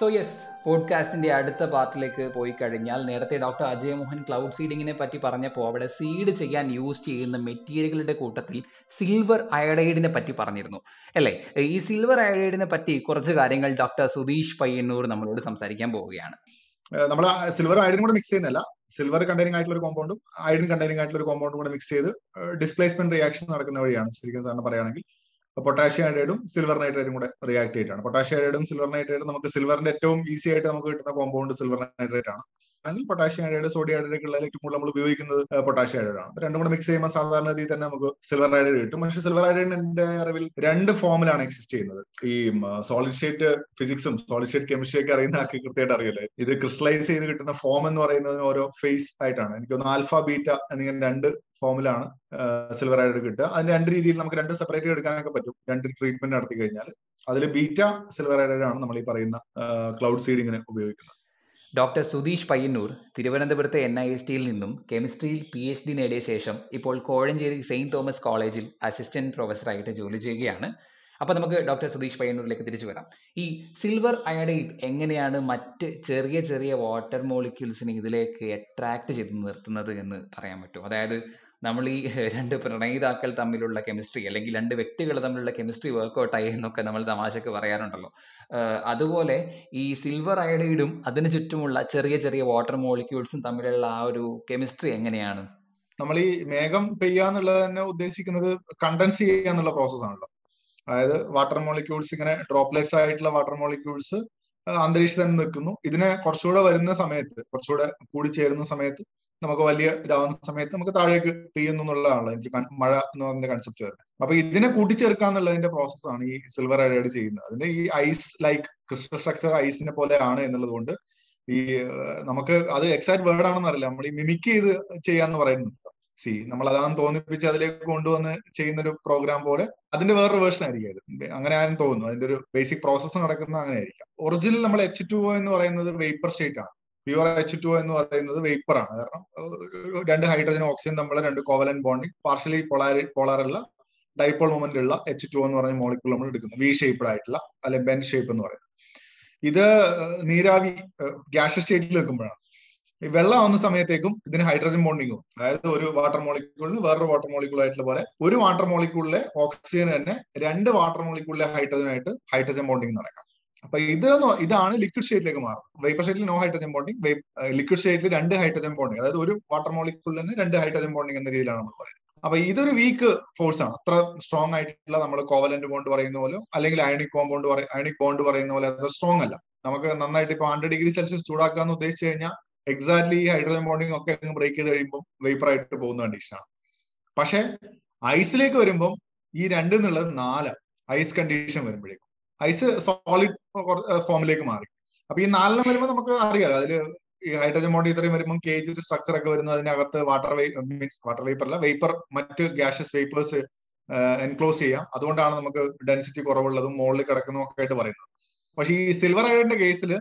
സോ യെസ് പോഡ്കാസ്റ്റിന്റെ അടുത്ത പാർട്ടിലേക്ക് പോയി കഴിഞ്ഞാൽ നേരത്തെ ഡോക്ടർ അജയ് മോഹൻ ക്ലൗഡ് സീഡിങ്ങിനെ പറ്റി പറഞ്ഞപ്പോൾ അവിടെ സീഡ് ചെയ്യാൻ യൂസ് ചെയ്യുന്ന മെറ്റീരിയലുകളുടെ കൂട്ടത്തിൽ സിൽവർ അയഡൈഡിനെ പറ്റി പറഞ്ഞിരുന്നു. അല്ലേ? ഈ സിൽവർ അയഡൈഡിനെ പറ്റി കുറച്ച് കാര്യങ്ങൾ ഡോക്ടർ സുധീഷ് പയ്യന്നൂർ നമ്മളോട് സംസാരിക്കാൻ പോവുകയാണ്. നമ്മൾ സിൽവർ അയഡിനും കൂടെ മിക്സ് ചെയ്യുന്നില്ല സിൽവർ കണ്ടെയ്നിങ് ആയിട്ടുള്ള ഒരു കോമ്പൗണ്ടും അയഡിൻ കണ്ടെയ്നിങ് ആയിട്ടുള്ള ഒരു കോമ്പൗണ്ടും കൂടെ മിക്സ് ചെയ്ത് ഡിസ്പ്ലേസ്മെന്റ് റിയാക്ഷൻ നടക്കുന്ന വഴിയാണ്. ശരിക്കും സാറിന് പറയുകയാണെങ്കിൽ. പൊട്ടാഷ്യം ഹൈഡ്രൈഡും സിൽവർ നൈട്രേറ്റും കൂടെ റിയാക്ട് ചെയ്തിട്ടാണ്. പൊട്ടാഷ്യം ഹൈഡ്രൈഡും സിൽവർ നൈട്രേറ്റും നമുക്ക് സിൽവറിന്റെ ഏറ്റവും ഈസി ആയിട്ട് നമുക്ക് കിട്ടുന്ന കോമ്പൗണ്ട് സിൽവർ നൈട്രേറ്റ് ആണ്. അല്ലെങ്കിൽ പൊട്ടാഷ്യം ഹൈഡ്രൈഡ് സോഡിയം അയഡൈഡ് ഉള്ള ഏറ്റവും കൂടുതൽ നമ്മൾ ഉപയോഗിക്കുന്നത് പൊട്ടാഷ്യം ഹൈഡ്രൈഡ് ആണ്. രണ്ടും കൂടെ മിക്സ് ചെയ്യുമ്പോൾ സാധാരണ രീതിയിൽ തന്നെ നമുക്ക് സിൽവർ ഹൈഡ്രൈഡ് കിട്ടും. പക്ഷേ സിൽവർ ഹൈഡ്രൈഡ് എന്റെ അറിവിൽ രണ്ട് ഫോമിലാണ് എക്സിസ്റ്റ് ചെയ്യുന്നത്. ഈ സോളിഡ് സ്റ്റേറ്റ് ഫിസിക്സും സോളിഡ് സ്റ്റേറ്റ് കെമിസ്ട്രി ഒക്കെ അറിയുന്ന ആൾക്ക് കൃത്യമായിട്ട് അറിയില്ലേ? ഇത് ക്രിസ്റ്റലൈസ് ചെയ്ത് കിട്ടുന്ന ഫോം എന്ന് പറയുന്നതിന് ഓരോ ഫേസ് ആയിട്ടാണ്. എനിക്കൊന്ന് ആൽഫ ബീറ്റ എന്നിങ്ങനെ രണ്ട് ഫോമിലാണ് സിൽവർ ആയിട്ട് കിട്ടുക. അതിന് രണ്ട് രീതിയിൽ നമുക്ക് രണ്ട് സെപ്പറേറ്റ് എടുക്കാനൊക്കെ പറ്റും. രണ്ട് ട്രീറ്റ്മെന്റ് നടത്തി കഴിഞ്ഞാൽ അതിൽ ബീറ്റ സിൽവർ അയഡൈഡ് ആണ് നമ്മൾ ഈ പറയുന്ന ക്ലൗഡ് സീഡിങ്ങിന് ഉപയോഗിക്കുന്നത്. ഡോക്ടർ സുധീഷ് പയ്യന്നൂർ തിരുവനന്തപുരത്തെ എൻ ഐ എസ് ടിയിൽ നിന്നും കെമിസ്ട്രിയിൽ പി എച്ച് ഡി നേടിയ ശേഷം ഇപ്പോൾ കോഴഞ്ചേരി സെയിന്റ് തോമസ് കോളേജിൽ അസിസ്റ്റന്റ് പ്രൊഫസറായിട്ട് ജോലി ചെയ്യുകയാണ്. അപ്പോൾ നമുക്ക് ഡോക്ടർ സുധീഷ് പയ്യന്നൂരിലേക്ക് തിരിച്ചു വരാം. ഈ സിൽവർ അയഡൈഡ് എങ്ങനെയാണ് മറ്റ് ചെറിയ ചെറിയ വാട്ടർ മോളിക്യൂൾസിനെ ഇതിലേക്ക് അട്രാക്ട് ചെയ്ത് നിർത്തുന്നത് എന്ന് പറയാൻ പറ്റും? അതായത് നമ്മൾ ഈ രണ്ട് പ്രണയിതാക്കൾ തമ്മിലുള്ള കെമിസ്ട്രി അല്ലെങ്കിൽ രണ്ട് വ്യക്തികൾ തമ്മിലുള്ള കെമിസ്ട്രി വർക്കൗട്ടായി എന്നൊക്കെ നമ്മൾ തമാശക്ക് പറയാറുണ്ടല്ലോ. അതുപോലെ ഈ സിൽവർ അയഡൈഡും അതിന് ചുറ്റുമുള്ള ചെറിയ ചെറിയ വാട്ടർ മോളിക്യൂൾസും തമ്മിലുള്ള ആ ഒരു കെമിസ്ട്രി എങ്ങനെയാണ്? നമ്മൾ ഈ മേഘം പെയ്യാന്നുള്ളത് തന്നെ ഉദ്ദേശിക്കുന്നത് കണ്ടൻസ് ചെയ്യാന്നുള്ള പ്രോസസ് ആണല്ലോ. അതായത് വാട്ടർ മോളിക്യൂൾസ് ഇങ്ങനെ ഡ്രോപ്ലെറ്റ്സ് ആയിട്ടുള്ള വാട്ടർ മോളിക്യൂൾസ് അന്തരീക്ഷത്തിൽ നിൽക്കുന്നു. ഇതിനെ കുറച്ചുകൂടെ വരുന്ന സമയത്ത് കുറച്ചുകൂടെ കൂടിച്ചേരുന്ന സമയത്ത് നമുക്ക് വലിയ ഇതാവുന്ന സമയത്ത് നമുക്ക് താഴേക്ക് പെയ്യുന്നു എന്നുള്ളതാണല്ലോ എനിക്ക് മഴ എന്ന് പറഞ്ഞ കൺസെപ്റ്റ് വരുന്നത്. അപ്പൊ ഇതിനെ കൂട്ടിച്ചേർക്കുക എന്നുള്ളതിന്റെ പ്രോസസ്സാണ് ഈ സിൽവർ അയഡ് ചെയ്യുന്നത്. അതിന്റെ ഈ ഐസ് ലൈക്ക് ക്രിസ്റ്റൽ സ്ട്രക്ചർ ഐസിനെ പോലെയാണ് എന്നുള്ളത് കൊണ്ട് ഈ നമുക്ക് അത് എക്സാക്ട് വേർഡ് ആണെന്ന് അറിയില്ല. നമ്മൾ ഈ മിമിക്ക് ചെയ്ത് ചെയ്യാന്ന് പറയുന്നുണ്ട്. സി നമ്മൾ അതാന്ന് തോന്നിപ്പിച്ച് അതിലേക്ക് കൊണ്ടുവന്ന് ചെയ്യുന്ന ഒരു പ്രോഗ്രാം പോലെ അതിന്റെ വേറൊരു വേർഷൻ ആയിരിക്കും അത്. അങ്ങനെ ആരും തോന്നുന്നു. അതിന്റെ ഒരു ബേസിക് പ്രോസസ്സ് നടക്കുന്ന അങ്ങനെ ആയിരിക്കാം ഒറിജിനൽ നമ്മൾ എച്ച് ടു എന്ന് പറയുന്നത് വേപ്പർ സ്റ്റേറ്റ് ആണ്. പ്യുവർ എച്ച് ടു എന്ന് പറയുന്നത് വേപ്പർ ആണ്. കാരണം രണ്ട് ഹൈഡ്രജൻ ഓക്സിജൻ നമ്മൾ രണ്ട് കോവലൻ ബോണ്ടിങ് പാർഷ്യലി പോളാരി പോളാറുള്ള ഡൈപോൾ മൊമെന്റ് ഉള്ള എച്ച് ടു എന്ന് പറഞ്ഞ മോളിക്കൂൾ നമ്മൾ എടുക്കുന്നത്. വി ഷേപ്പ്ഡ് ആയിട്ടുള്ള അല്ലെ ബെൻ ഷേപ്പ് എന്ന് പറയുന്നത്. ഇത് നീരാവി ഗ്യാസ് സ്റ്റേറ്റിൽ വെക്കുമ്പോഴാണ്. ഈ വെള്ളം ആവുന്ന സമയത്തേക്കും ഇതിന് ഹൈഡ്രജൻ ബോണ്ടിങ്ങും അതായത് ഒരു വാട്ടർ മോളിക്യൂളിന് വേറൊരു വാട്ടർ മോളിക്യൂൾ ആയിട്ടുള്ള പോലെ ഒരു വാട്ടർ മോളിക്യൂളിലെ ഓക്സിജൻ തന്നെ രണ്ട് വാട്ടർ മോളിക്യൂളിലെ ഹൈഡ്രജൻ ആയിട്ട് ഹൈഡ്രജൻ ബോണ്ടിങ് നടക്കാം. അപ്പൊ ഇത് ഇതാണ് ലിക്വിഡ് സ്റ്റേറ്റിലേക്ക് മാറും. വേപ്പർ സ്റ്റേറ്റിൽ നോ ഹൈഡ്രജൻ ബോണ്ടിങ് ലിക്വിഡ് സ്റ്റേറ്റിൽ രണ്ട് ഹൈഡ്രജൻ ബോണ്ടിങ് അതായത് ഒരു വാട്ടർ മോളിക്യൂളിന് രണ്ട് ഹൈഡ്രജൻ ബോണ്ടിങ് എന്ന രീതിയിലാണ് നമ്മൾ പറയുന്നത്. അപ്പൊ ഇതൊരു വീക്ക് ഫോഴ്സ് ആണ്. അത്ര സ്ട്രോങ് ആയിട്ടുള്ള നമ്മൾ കോവലന്റ് ബോണ്ട് പറയുന്ന പോലെ അല്ലെങ്കിൽ അയണിക് കോമ്പൗണ്ട് അയണിക് ബോണ്ട് പറയുന്ന പോലെ അത്ര സ്ട്രോങ് അല്ല. നമുക്ക് നന്നായിട്ട് ഇപ്പൊ ഹൺഡ്രഡ് ഡിഗ്രി സെൽഷ്യസ് ചൂടാക്കുക എന്ന് ഉദ്ദേശിച്ചു കഴിഞ്ഞാൽ എക്സാക്ട്ലി ഈ ഹൈഡ്രജൻ ബോണ്ടിങ് ഒക്കെ ബ്രേക്ക് ചെയ്ത് കഴിയുമ്പോൾ വേപ്പർ ആയിട്ട് പോകുന്ന കണ്ടീഷനാണ് പക്ഷെ ഐസിലേക്ക് വരുമ്പോൾ ഈ രണ്ടെന്നുള്ളത് നാല്. ഐസ് കണ്ടീഷൻ വരുമ്പോഴേക്കും. ഐസ് സോളിഡ് ഫോമിലേക്ക് മാറി. അപ്പൊ ഈ നാലെണ്ണം വരുമ്പോൾ നമുക്ക് അറിയാലോ അതിൽ ഈ ഹൈഡ്രജൻ ബോണ്ട് ഇത്രയും വരുമ്പോൾ കേജ് സ്ട്രക്ചർ ഒക്കെ വരുന്നത് അതിനകത്ത് വാട്ടർ മീൻസ് വാട്ടർ വേപ്പർ അല്ല വേപ്പർ മറ്റ് ഗ്യാഷസ് വേപ്പേഴ്സ് എൻക്ലോസ് ചെയ്യാം. അതുകൊണ്ടാണ് നമുക്ക് ഡെൻസിറ്റി കുറവുള്ളതും മുകളിൽ കിടക്കുന്നതും ഒക്കെ ആയിട്ട് പറയുന്നത്. പക്ഷെ ഈ സിൽവർ ഐഡിന്റെ കേസിൽ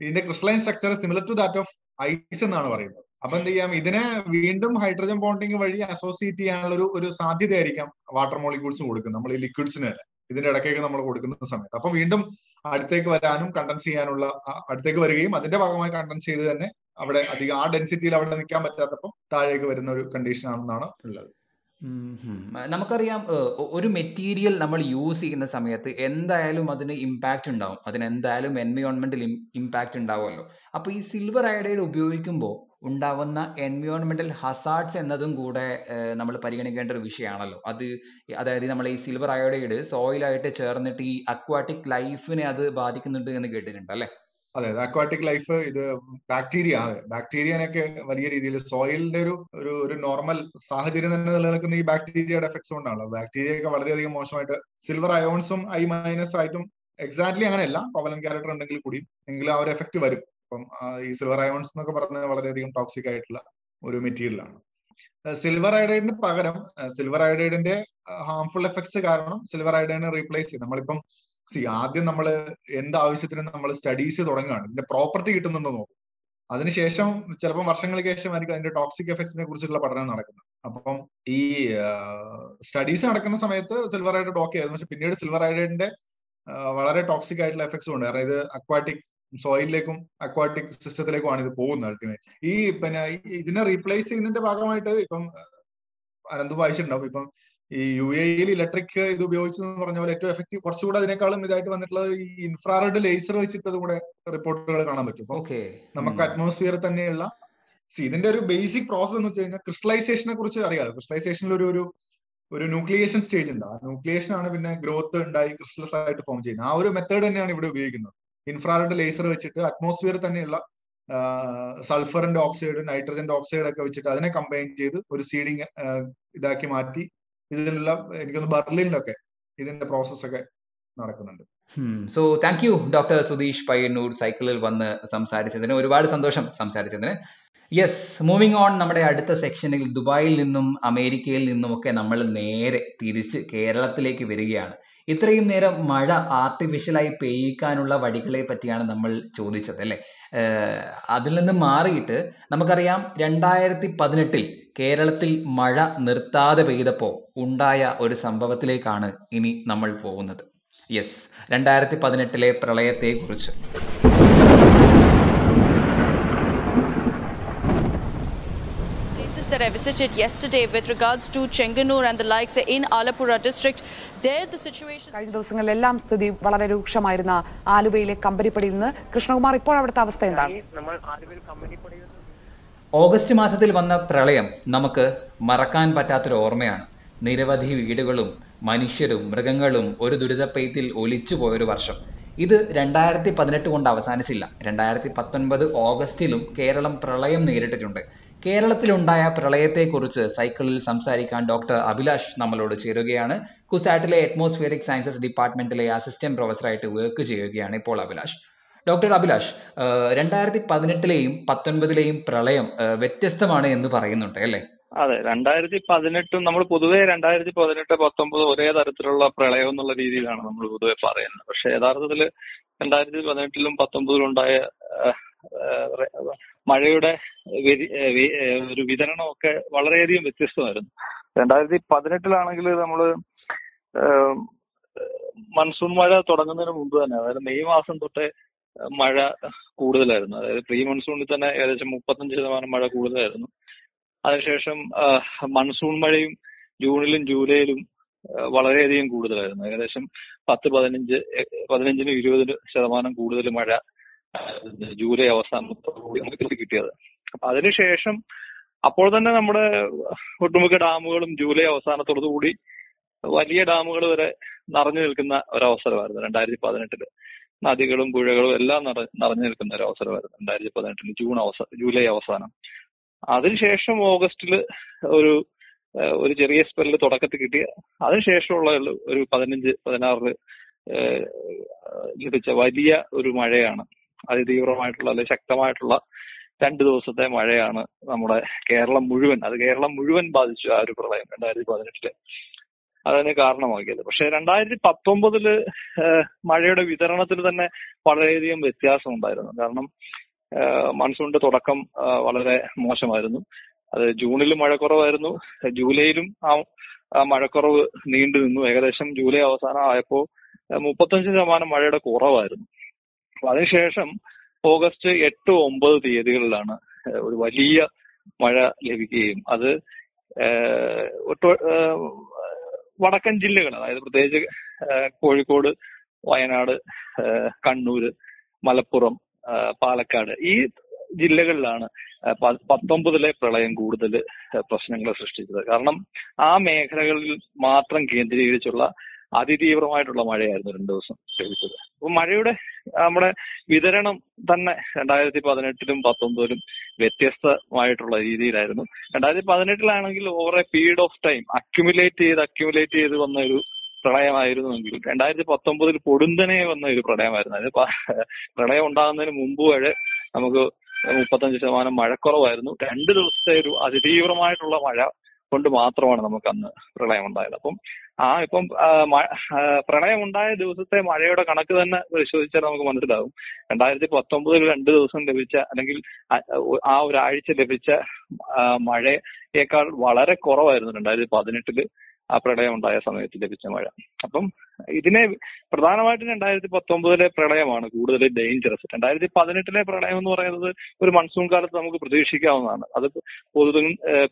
ഇതിന്റെ crystalline structure similar to that of ice എന്നാണ് പറയുന്നത്. അപ്പൊ എന്ത് ചെയ്യാം? ഇതിനെ വീണ്ടും ഹൈഡ്രജൻ ബോണ്ടിങ് വഴി അസോസിയേറ്റ് ചെയ്യാനുള്ള ഒരു ഒരു സാധ്യതയായിരിക്കാം വാട്ടർ മോളിക്യൂൾസ് കൊടുക്കുന്നത്. നമ്മൾ ഈ ലിക്വിഡ്സിന് തന്നെ. ഇതിന്റെ ഇടയ്ക്കൊക്കെ നമ്മൾ കൊടുക്കുന്ന സമയത്ത്. അപ്പൊ വീണ്ടും അടുത്തേക്ക് വരാനും കണ്ടൻസ് ചെയ്യാനുള്ള അടുത്തേക്ക് വരികയും അതിന്റെ ഭാഗമായി കണ്ടൻസ് ചെയ്ത് തന്നെ അവിടെ അധികം ആ ഡെൻസിറ്റിയിൽ അവിടെ നിൽക്കാൻ പറ്റാത്തപ്പം താഴേക്ക് വരുന്ന ഒരു കണ്ടീഷൻ ആണെന്നാണ് ഉള്ളത്. നമുക്കറിയാം ഒരു മെറ്റീരിയൽ നമ്മൾ യൂസ് ചെയ്യുന്ന സമയത്ത് എന്തായാലും അതിന് ഇമ്പാക്റ്റ് ഉണ്ടാവും. അതിന് എന്തായാലും എൻവയോൺമെന്റിൽ ഇമ്പാക്റ്റ് ഉണ്ടാവുമല്ലോ. അപ്പോൾ ഈ സിൽവർ അയഡൈഡ് ഉപയോഗിക്കുമ്പോൾ ഉണ്ടാവുന്ന എൻവയോൺമെന്റൽ ഹസാർഡ്സ് എന്നതും കൂടെ നമ്മൾ പരിഗണിക്കേണ്ട ഒരു വിഷയമാണല്ലോ. അത് അതായത് നമ്മൾ ഈ സിൽവർ അയോഡൈഡ് സോയിലായിട്ട് ചേർന്നിട്ട് ഈ അക്വാട്ടിക് ലൈഫിനെ അത് ബാധിക്കുന്നുണ്ട് എന്ന് കേട്ടിട്ടുണ്ട് അല്ലേ? അതെ അക്വാട്ടിക് ലൈഫ് ഇത് ബാക്ടീരിയ അതെ ബാക്ടീരിയനൊക്കെ വലിയ രീതിയിൽ സോയിലിന്റെ ഒരു ഒരു ഒരു നോർമൽ സാഹചര്യം തന്നെ നിലനിൽക്കുന്ന ഈ ബാക്ടീരിയയുടെ എഫക്ട്സ് കൊണ്ടാണല്ലോ. ബാക്ടീരിയ ഒക്കെ വളരെയധികം മോശമായിട്ട് സിൽവർ അയോൺസും ഐ മൈനസ് ആയിട്ടും എക്സാക്ട്ലി അങ്ങനെയല്ല. പവലൻ ക്യാരക്ടർ ഉണ്ടെങ്കിൽ കൂടി എങ്കിലും ആ ഒരു എഫക്ട് വരും. അപ്പം ഈ സിൽവർ അയോൺസ് എന്നൊക്കെ പറഞ്ഞത് വളരെയധികം ടോക്സിക് ആയിട്ടുള്ള ഒരു മെറ്റീരിയലാണ് സിൽവർ അയോഡൈഡിന് പകരം സിൽവർ അയോഡൈഡിന്റെ ഹാംഫുൾ എഫക്ട്സ് കാരണം സിൽവർ അയോഡൈഡിനെ റീപ്ലേസ് ചെയ്യും. നമ്മളിപ്പം സി ആദ്യം നമ്മൾ എന്ത് ആവശ്യത്തിനും നമ്മൾ സ്റ്റഡീസ് തുടങ്ങുകയാണ്. ഇതിന്റെ പ്രോപ്പർട്ടി കിട്ടുന്നുണ്ടോ നോക്കും. അതിനുശേഷം ചിലപ്പോൾ വർഷങ്ങൾക്ക് ശേഷമായിരിക്കും അതിന്റെ ടോക്സിക് എഫക്ട്സിനെ കുറിച്ചുള്ള പഠനം നടക്കുന്നത്. അപ്പം ഈ സ്റ്റഡീസ് നടക്കുന്ന സമയത്ത് സിൽവർ അയോഡൈഡ് ഓക്കെ ആയിരുന്നു പക്ഷെ പിന്നീട് സിൽവർ അയോഡൈഡിന്റെ വളരെ ടോക്സിക് ആയിട്ടുള്ള എഫക്ട്സും ഉണ്ട്. ഇത് അക്വാട്ടിക് സോയിലിലേക്കും അക്വാട്ടിക് സിസ്റ്റത്തിലേക്കും ആണ് ഇത് പോകുന്നത് അൾട്ടിമേറ്റ് ഈ പിന്നെ ഇതിനെ റീപ്ലേസ് ചെയ്യുന്നതിന്റെ ഭാഗമായിട്ട് ഇപ്പം അനന്ത് വായിച്ചിട്ടുണ്ടാവും ഇപ്പം ഈ യു എയിൽ ഇലക്ട്രിക് ഇത് ഉപയോഗിച്ചെന്ന് പറഞ്ഞ പോലെ ഏറ്റവും എഫക്റ്റീവ് കുറച്ചുകൂടെ അതിനേക്കാളും ഇതായിട്ട് വന്നിട്ടുള്ളത് ഈ ഇൻഫ്രാറെഡ് ലേസർ വെച്ചിട്ട് അതും കൂടെ റിപ്പോർട്ടുകൾ കാണാൻ പറ്റും. നമുക്ക് അറ്റ്മോസ്ഫിയർ തന്നെയുള്ള സി ഇതിന്റെ ഒരു ബേസിക് പ്രോസസ് എന്ന് വെച്ച് കഴിഞ്ഞാൽ ക്രിസ്റ്റലൈസേഷനെ കുറിച്ച് അറിയാതെ ക്രിസ്റ്റലൈസേഷനിൽ ഒരു ഒരു ഒരു ന്യൂക്ലിയേഷൻ സ്റ്റേജ് ഉണ്ട്. ആ ന്യൂക്ലിയേഷൻ ആണ് പിന്നെ ഗ്രോത്ത് ഉണ്ടായി ക്രിസ്റ്റൽസ് ആയിട്ട് ഫോം ചെയ്യുന്നത്. ആ ഒരു മെത്തേഡ് തന്നെയാണ് ഇവിടെ ഉപയോഗിക്കുന്നത്. ഇൻഫ്രാറെഡ് ലേസർ വെച്ചിട്ട് അറ്റ്മോസ്ഫിയർ തന്നെയുള്ള സൾഫറിന്റെ ഓക്സൈഡ് നൈട്രജന്റെ ഓക്സൈഡ് ഒക്കെ വെച്ചിട്ട് അതിനെ കമ്പൈൻ ചെയ്ത് ഒരു സീഡിങ് ഇതാക്കി മാറ്റി ഇതിനുള്ള എനിക്കൊന്ന് ബർലിനിലൊക്കെ ഇതിന്റെ പ്രോസസ് ഒക്കെ നടക്കുന്നുണ്ട്. So thank you doctor Sudheesh Payyanur സൈക്കിളിൽ വന്ന് സംസാരിച്ചതിന്. ഒരുപാട് സന്തോഷം സംസാരിച്ചതിന്. യെസ് മൂവിങ് ഓൺ നമ്മുടെ അടുത്ത സെക്ഷനിൽ ദുബായിൽ നിന്നും അമേരിക്കയിൽ നിന്നുമൊക്കെ നമ്മൾ നേരെ തിരിച്ച് കേരളത്തിലേക്ക് വരികയാണ്. ഇത്രയും നേരം മഴ ആർട്ടിഫിഷ്യലായി പെയ്യിക്കാനുള്ള വഴികളെ പറ്റിയാണ് നമ്മൾ ചോദിച്ചത് അല്ലേ? അതിൽ നിന്ന് മാറിയിട്ട് നമുക്കറിയാം രണ്ടായിരത്തി പതിനെട്ടിൽ കേരളത്തിൽ മഴ നിർത്താതെ പെയ്തപ്പോൾ ഉണ്ടായ ഒരു സംഭവത്തിലേക്കാണ് ഇനി നമ്മൾ പോകുന്നത്. യെസ് രണ്ടായിരത്തി പതിനെട്ടിലെ പ്രളയത്തെക്കുറിച്ച്. Places that I visited yesterday with regards to Chenganur and the likes in Alapura district, there the situation. കഴിഞ്ഞ ദിവസങ്ങളിലെല്ലാം സ്ഥിതി വളരെ രൂക്ഷമായിരുന്ന ആലുവയിലെ കമ്പനിപ്പടിയിൽ നിന്ന് കൃഷ്ണകുമാർ ഇപ്പോൾ അവിടുത്തെ അവസ്ഥ എന്താണ്? ഓഗസ്റ്റ് മാസത്തിൽ വന്ന പ്രളയം നമുക്ക് മറക്കാൻ പറ്റാത്തൊരു ഓർമ്മയാണ്. നിരവധി വീടുകളും മനുഷ്യരും മൃഗങ്ങളും ഒരു ദുരിതപ്പെയ്ത്തിൽ ഒലിച്ചു പോയൊരു വർഷം. ഇത് രണ്ടായിരത്തി പതിനെട്ട് കൊണ്ട് അവസാനിച്ചില്ല. രണ്ടായിരത്തി പത്തൊൻപത് ഓഗസ്റ്റിലും കേരളം പ്രളയം നേരിട്ടിട്ടുണ്ട്. കേരളത്തിലുണ്ടായ പ്രളയത്തെക്കുറിച്ച് സൈക്കിളിൽ സംസാരിക്കാൻ ഡോക്ടർ അഭിലാഷ് നമ്മളോട് ചേരുകയാണ്. കുസാറ്റിലെ അറ്റ്മോസ്ഫിയറിക് സയൻസസ് ഡിപ്പാർട്ട്മെന്റിലെ അസിസ്റ്റന്റ് പ്രൊഫസറായിട്ട് വർക്ക് ചെയ്യുകയാണ് ഇപ്പോൾ അഭിലാഷ്. ഡോക്ടർ അഭിലാഷ് രണ്ടായിരത്തി പതിനെട്ടിലെയും പത്തൊൻപതിലെയും പ്രളയം വ്യത്യസ്തമാണ് എന്ന് പറയുന്നുണ്ട് അല്ലേ? അതെ രണ്ടായിരത്തി പതിനെട്ടും നമ്മൾ പൊതുവേ രണ്ടായിരത്തി പതിനെട്ട് പത്തൊമ്പത് ഒരേ തരത്തിലുള്ള പ്രളയം എന്നുള്ള രീതിയിലാണ് നമ്മൾ പൊതുവെ പറയുന്നത്. പക്ഷെ യഥാർത്ഥത്തിൽ രണ്ടായിരത്തി പതിനെട്ടിലും പത്തൊമ്പതിലും ഉണ്ടായ മഴയുടെ ഒരു വിതരണമൊക്കെ വളരെയധികം വ്യത്യസ്തമായിരുന്നു. രണ്ടായിരത്തി പതിനെട്ടിലാണെങ്കിൽ നമ്മൾ മൺസൂൺ മഴ തുടങ്ങുന്നതിന് മുമ്പ് തന്നെ അതായത് മെയ് മാസം തൊട്ടേ മഴ കൂടുതലായിരുന്നു. അതായത് പ്രീ മൺസൂണിൽ തന്നെ ഏകദേശം മുപ്പത്തഞ്ച് ശതമാനം മഴ കൂടുതലായിരുന്നു. അതിനുശേഷം മൺസൂൺ മഴയും ജൂണിലും ജൂലൈയിലും വളരെയധികം കൂടുതലായിരുന്നു. ഏകദേശം പത്ത് പതിനഞ്ച് പതിനഞ്ചിനും ഇരുപതിനും ശതമാനം കൂടുതൽ മഴ ജൂലൈ അവസാനത്തോടുകൂടി കിട്ടിയത്. അപ്പൊ അതിനുശേഷം അപ്പോൾ തന്നെ നമ്മുടെ ഒട്ടുമിക്ക ഡാമുകളും ജൂലൈ അവസാനത്തോടുകൂടി വലിയ ഡാമുകൾ വരെ നിറഞ്ഞു നിൽക്കുന്ന ഒരവസരമായിരുന്നു രണ്ടായിരത്തി പതിനെട്ടിൽ നദികളും പുഴകളും എല്ലാം നിറ നിറഞ്ഞു നിൽക്കുന്ന ഒരു അവസരമായിരുന്നു രണ്ടായിരത്തി പതിനെട്ടിൽ ജൂൺ അവസാനം ജൂലൈ അവസാനം. അതിനുശേഷം ഓഗസ്റ്റിൽ ഒരു ഒരു ചെറിയ സ്പെല്ല് തുടക്കത്തിൽ കിട്ടിയ അതിനുശേഷമുള്ള ഒരു പതിനഞ്ച് പതിനാറ് ലഭിച്ച വലിയ ഒരു മഴയാണ് അതിതീവ്രമായിട്ടുള്ള അല്ലെങ്കിൽ ശക്തമായിട്ടുള്ള രണ്ട് ദിവസത്തെ മഴയാണ് നമ്മുടെ കേരളം മുഴുവൻ. അത് കേരളം മുഴുവൻ ബാധിച്ചു ആ ഒരു പ്രളയം രണ്ടായിരത്തി പതിനെട്ടിൽ അതിന് കാരണമാക്കിയത്. പക്ഷെ രണ്ടായിരത്തി പത്തൊമ്പതിൽ മഴയുടെ വിതരണത്തിൽ തന്നെ വളരെയധികം വ്യത്യാസം ഉണ്ടായിരുന്നു. കാരണം മൺസൂണിന്റെ തുടക്കം വളരെ മോശമായിരുന്നു. അത് ജൂണിൽ മഴക്കുറവായിരുന്നു. ജൂലൈയിലും ആ മഴക്കുറവ് നീണ്ടു നിന്നു ഏകദേശം ജൂലൈ അവസാനം ആയപ്പോൾ മുപ്പത്തഞ്ച് ശതമാനം മഴയുടെ കുറവായിരുന്നു. അതിനുശേഷം ഓഗസ്റ്റ് എട്ട് ഒമ്പത് തീയതികളിലാണ് ഒരു വലിയ മഴ ലഭിക്കുകയും അത് വടക്കൻ ജില്ലകൾ അതായത് പ്രത്യേകിച്ച് കോഴിക്കോട് വയനാട് കണ്ണൂര് മലപ്പുറം പാലക്കാട് ഈ ജില്ലകളിലാണ് പത്തൊമ്പതിലെ പ്രളയം കൂടുതൽ പ്രശ്നങ്ങൾ സൃഷ്ടിച്ചത്. കാരണം ആ മേഖലകളിൽ മാത്രം കേന്ദ്രീകരിച്ചുള്ള അതിതീവ്രമായിട്ടുള്ള മഴയായിരുന്നു രണ്ടു ദിവസം ലഭിച്ചത്. അപ്പൊ മഴയുടെ നമ്മുടെ വിതരണം തന്നെ രണ്ടായിരത്തി പതിനെട്ടിലും പത്തൊമ്പതിലും വ്യത്യസ്തമായിട്ടുള്ള രീതിയിലായിരുന്നു. രണ്ടായിരത്തി പതിനെട്ടിലാണെങ്കിൽ over a period of time accumulate ചെയ്ത് അക്യുമുലേറ്റ് ചെയ്ത് വന്ന ഒരു പ്രളയമായിരുന്നുവെങ്കിൽ രണ്ടായിരത്തി പത്തൊമ്പതിൽ പൊടുന്തനെ വന്ന ഒരു പ്രളയമായിരുന്നു അത് പ്രളയം ഉണ്ടാകുന്നതിന് മുമ്പ് വരെ നമുക്ക് മുപ്പത്തഞ്ച് ശതമാനം മഴക്കുറവായിരുന്നു. രണ്ട് ദിവസത്തെ ഒരു അതിതീവ്രമായിട്ടുള്ള മഴ കൊണ്ട് മാത്രമാണ് നമുക്ക് അന്ന് പ്രളയം ഉണ്ടായത് അപ്പം ആ ഇപ്പം പ്രളയം ഉണ്ടായ ദിവസത്തെ മഴയുടെ കണക്ക് തന്നെ പരിശോധിച്ചാൽ നമുക്ക് മനസ്സിലാകും രണ്ടായിരത്തി പത്തൊമ്പതിൽ രണ്ട് ദിവസം ലഭിച്ച അല്ലെങ്കിൽ ആ- ഒരാഴ്ച ലഭിച്ച മഴയേക്കാൾ വളരെ കുറവായിരുന്നു രണ്ടായിരത്തി പതിനെട്ടിൽ ആ പ്രളയം ഉണ്ടായ സമയത്ത് ലഭിച്ച മഴ. അപ്പം ഇതിനെ പ്രധാനമായിട്ടും രണ്ടായിരത്തി പത്തൊമ്പതിലെ പ്രളയമാണ് കൂടുതൽ ഡേഞ്ചറസ് രണ്ടായിരത്തി പതിനെട്ടിലെ പ്രളയം എന്ന് പറയുന്നത് ഒരു മൺസൂൺ കാലത്ത് നമുക്ക് പ്രതീക്ഷിക്കാവുന്നതാണ്. അത് പൊതുവെ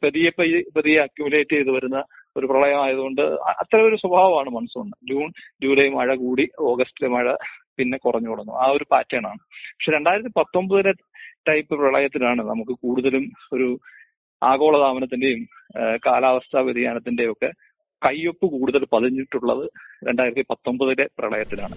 പതിയെ പതിയെ അക്യുമുലേറ്റ് ചെയ്ത് വരുന്ന ഒരു പ്രളയമായതുകൊണ്ട് അത്ര ഒരു സ്വഭാവമാണ് മൺസൂൺ ജൂൺ ജൂലൈ മഴ കൂടി ഓഗസ്റ്റിലെ മഴ പിന്നെ കുറഞ്ഞു തുടങ്ങും. ആ ഒരു പാറ്റേൺ ആണ്. പക്ഷെ രണ്ടായിരത്തി പത്തൊമ്പതിലെ ടൈപ്പ് പ്രളയത്തിലാണ് നമുക്ക് കൂടുതലും ഒരു ആഗോളതാപനത്തിന്റെയും കാലാവസ്ഥാ വ്യതിയാനത്തിന്റെയും ഒക്കെ കയ്യൊപ്പ് കൂടുതൽ പതിഞ്ഞിട്ടുള്ളത് രണ്ടായിരത്തി പത്തൊമ്പതിലെ പ്രളയത്തിലാണ്.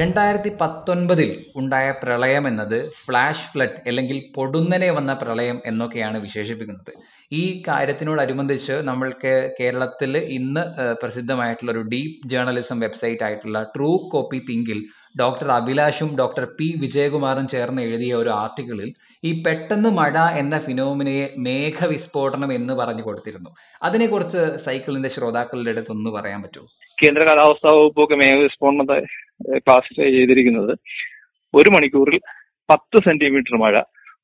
രണ്ടായിരത്തി പത്തൊൻപതിൽ ഉണ്ടായ പ്രളയം എന്നത് ഫ്ലാഷ് ഫ്ലഡ് അല്ലെങ്കിൽ പൊടുന്നനെ വന്ന പ്രളയം എന്നൊക്കെയാണ് വിശേഷിപ്പിക്കുന്നത്. ഈ കാര്യത്തിനോടനുബന്ധിച്ച് നമ്മൾക്ക് കേരളത്തിൽ ഇന്ന് പ്രസിദ്ധമായിട്ടുള്ള ഒരു ഡീപ്പ് ജേർണലിസം വെബ്സൈറ്റ് ആയിട്ടുള്ള ട്രൂ കോപ്പി തിങ്കിൽ ഡോക്ടർ അഭിലാഷും ഡോക്ടർ പി വിജയകുമാറും ചേർന്ന് എഴുതിയ ഒരു ആർട്ടിക്കിളിൽ ഈ പെട്ടെന്ന് മഴ എന്ന ഫിനോമിനയെ മേഘവിസ്ഫോടനം എന്ന് പറഞ്ഞു കൊടുത്തിരുന്നു. അതിനെക്കുറിച്ച് സൈക്കിളിന്റെ ശ്രോതാക്കളുടെ അടുത്ത് ഒന്ന് പറയാൻ പറ്റുമോ കേന്ദ്ര കാലാവസ്ഥാ വകുപ്പൊക്കെ മേഘവിസ്ഫോടനത്തെ ക്ലാസിഫൈ ചെയ്തിരിക്കുന്നത് ഒരു മണിക്കൂറിൽ പത്ത് സെന്റിമീറ്റർ മഴ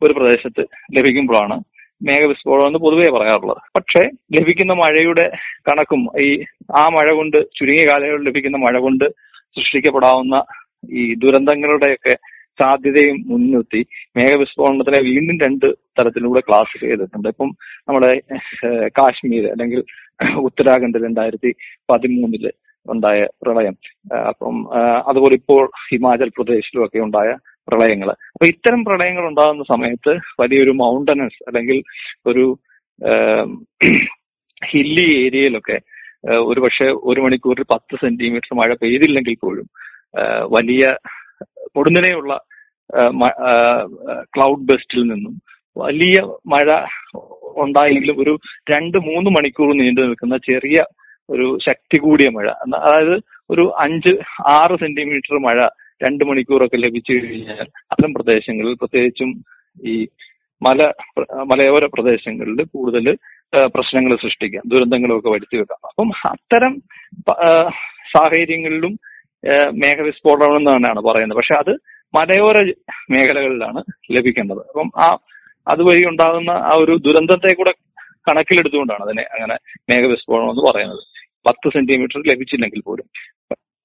ഒരു പ്രദേശത്ത് ലഭിക്കുമ്പോഴാണ് മേഘവിസ്ഫോടനം എന്ന് പൊതുവേ പറയാറുള്ളത്. പക്ഷേ ലഭിക്കുന്ന മഴയുടെ കണക്കും ഈ ആ മഴ കൊണ്ട് ചുരുങ്ങിയ കാലയളവിൽ ലഭിക്കുന്ന മഴ കൊണ്ട് സൃഷ്ടിക്കപ്പെടാവുന്ന ഈ ദുരന്തങ്ങളുടെയൊക്കെ സാധ്യതയും മുൻനിർത്തി മേഘവിസ്ഫോടനത്തിനെ വീണ്ടും രണ്ട് തരത്തിലൂടെ ക്ലാസിഫൈ ചെയ്തിട്ടുണ്ട്. ഇപ്പം നമ്മുടെ കാശ്മീർ അല്ലെങ്കിൽ ഉത്തരാഖണ്ഡ് രണ്ടായിരത്തി പതിമൂന്നിൽ ഉണ്ടായ പ്രളയം. അപ്പം അതുപോലെ ഇപ്പോൾ ഹിമാചൽ പ്രദേശിലും ഒക്കെ ഉണ്ടായ പ്രളയങ്ങൾ അപ്പൊ ഇത്തരം പ്രളയങ്ങൾ ഉണ്ടാകുന്ന സമയത്ത് വലിയൊരു മൗണ്ടനസ് അല്ലെങ്കിൽ ഒരു ഹില്ലി ഏരിയയിലൊക്കെ ഒരു പക്ഷെ ഒരു മണിക്കൂറിൽ പത്ത് സെന്റിമീറ്റർ മഴ പെയ്തില്ലെങ്കിൽ പോലും വലിയ പൊടുന്നനെയുള്ള ക്ലൗഡ് ബെസ്റ്റിൽ നിന്നും വലിയ മഴ ഉണ്ടായെങ്കിലും ഒരു രണ്ട് മൂന്ന് മണിക്കൂർ നീണ്ടു നിൽക്കുന്ന ചെറിയ ഒരു ശക്തി കൂടിയ മഴ. അതായത് ഒരു അഞ്ച് ആറ് സെന്റിമീറ്റർ മഴ രണ്ട് മണിക്കൂറൊക്കെ ലഭിച്ചു കഴിഞ്ഞാൽ അത്തരം പ്രദേശങ്ങളിൽ പ്രത്യേകിച്ചും ഈ മല മലയോര പ്രദേശങ്ങളിൽ കൂടുതൽ പ്രശ്നങ്ങൾ സൃഷ്ടിക്കാം ദുരന്തങ്ങളൊക്കെ വരുത്തി വെക്കാം. അപ്പം അത്തരം സാഹചര്യങ്ങളിലും മേഘവിസ്ഫോടനം എന്ന് തന്നെയാണ് പറയുന്നത്. പക്ഷെ അത് മലയോര മേഖലകളിലാണ് ലഭിക്കുന്നത് അപ്പം ആ അതുവഴി ഉണ്ടാകുന്ന ആ ഒരു ദുരന്തത്തെ കൂടെ കണക്കിലെടുത്തുകൊണ്ടാണ് അതിനെ അങ്ങനെ മേഘവിസ്ഫോടനം എന്ന് പറയുന്നത്. പത്ത് സെന്റിമീറ്റർ ലഭിച്ചില്ലെങ്കിൽ പോലും.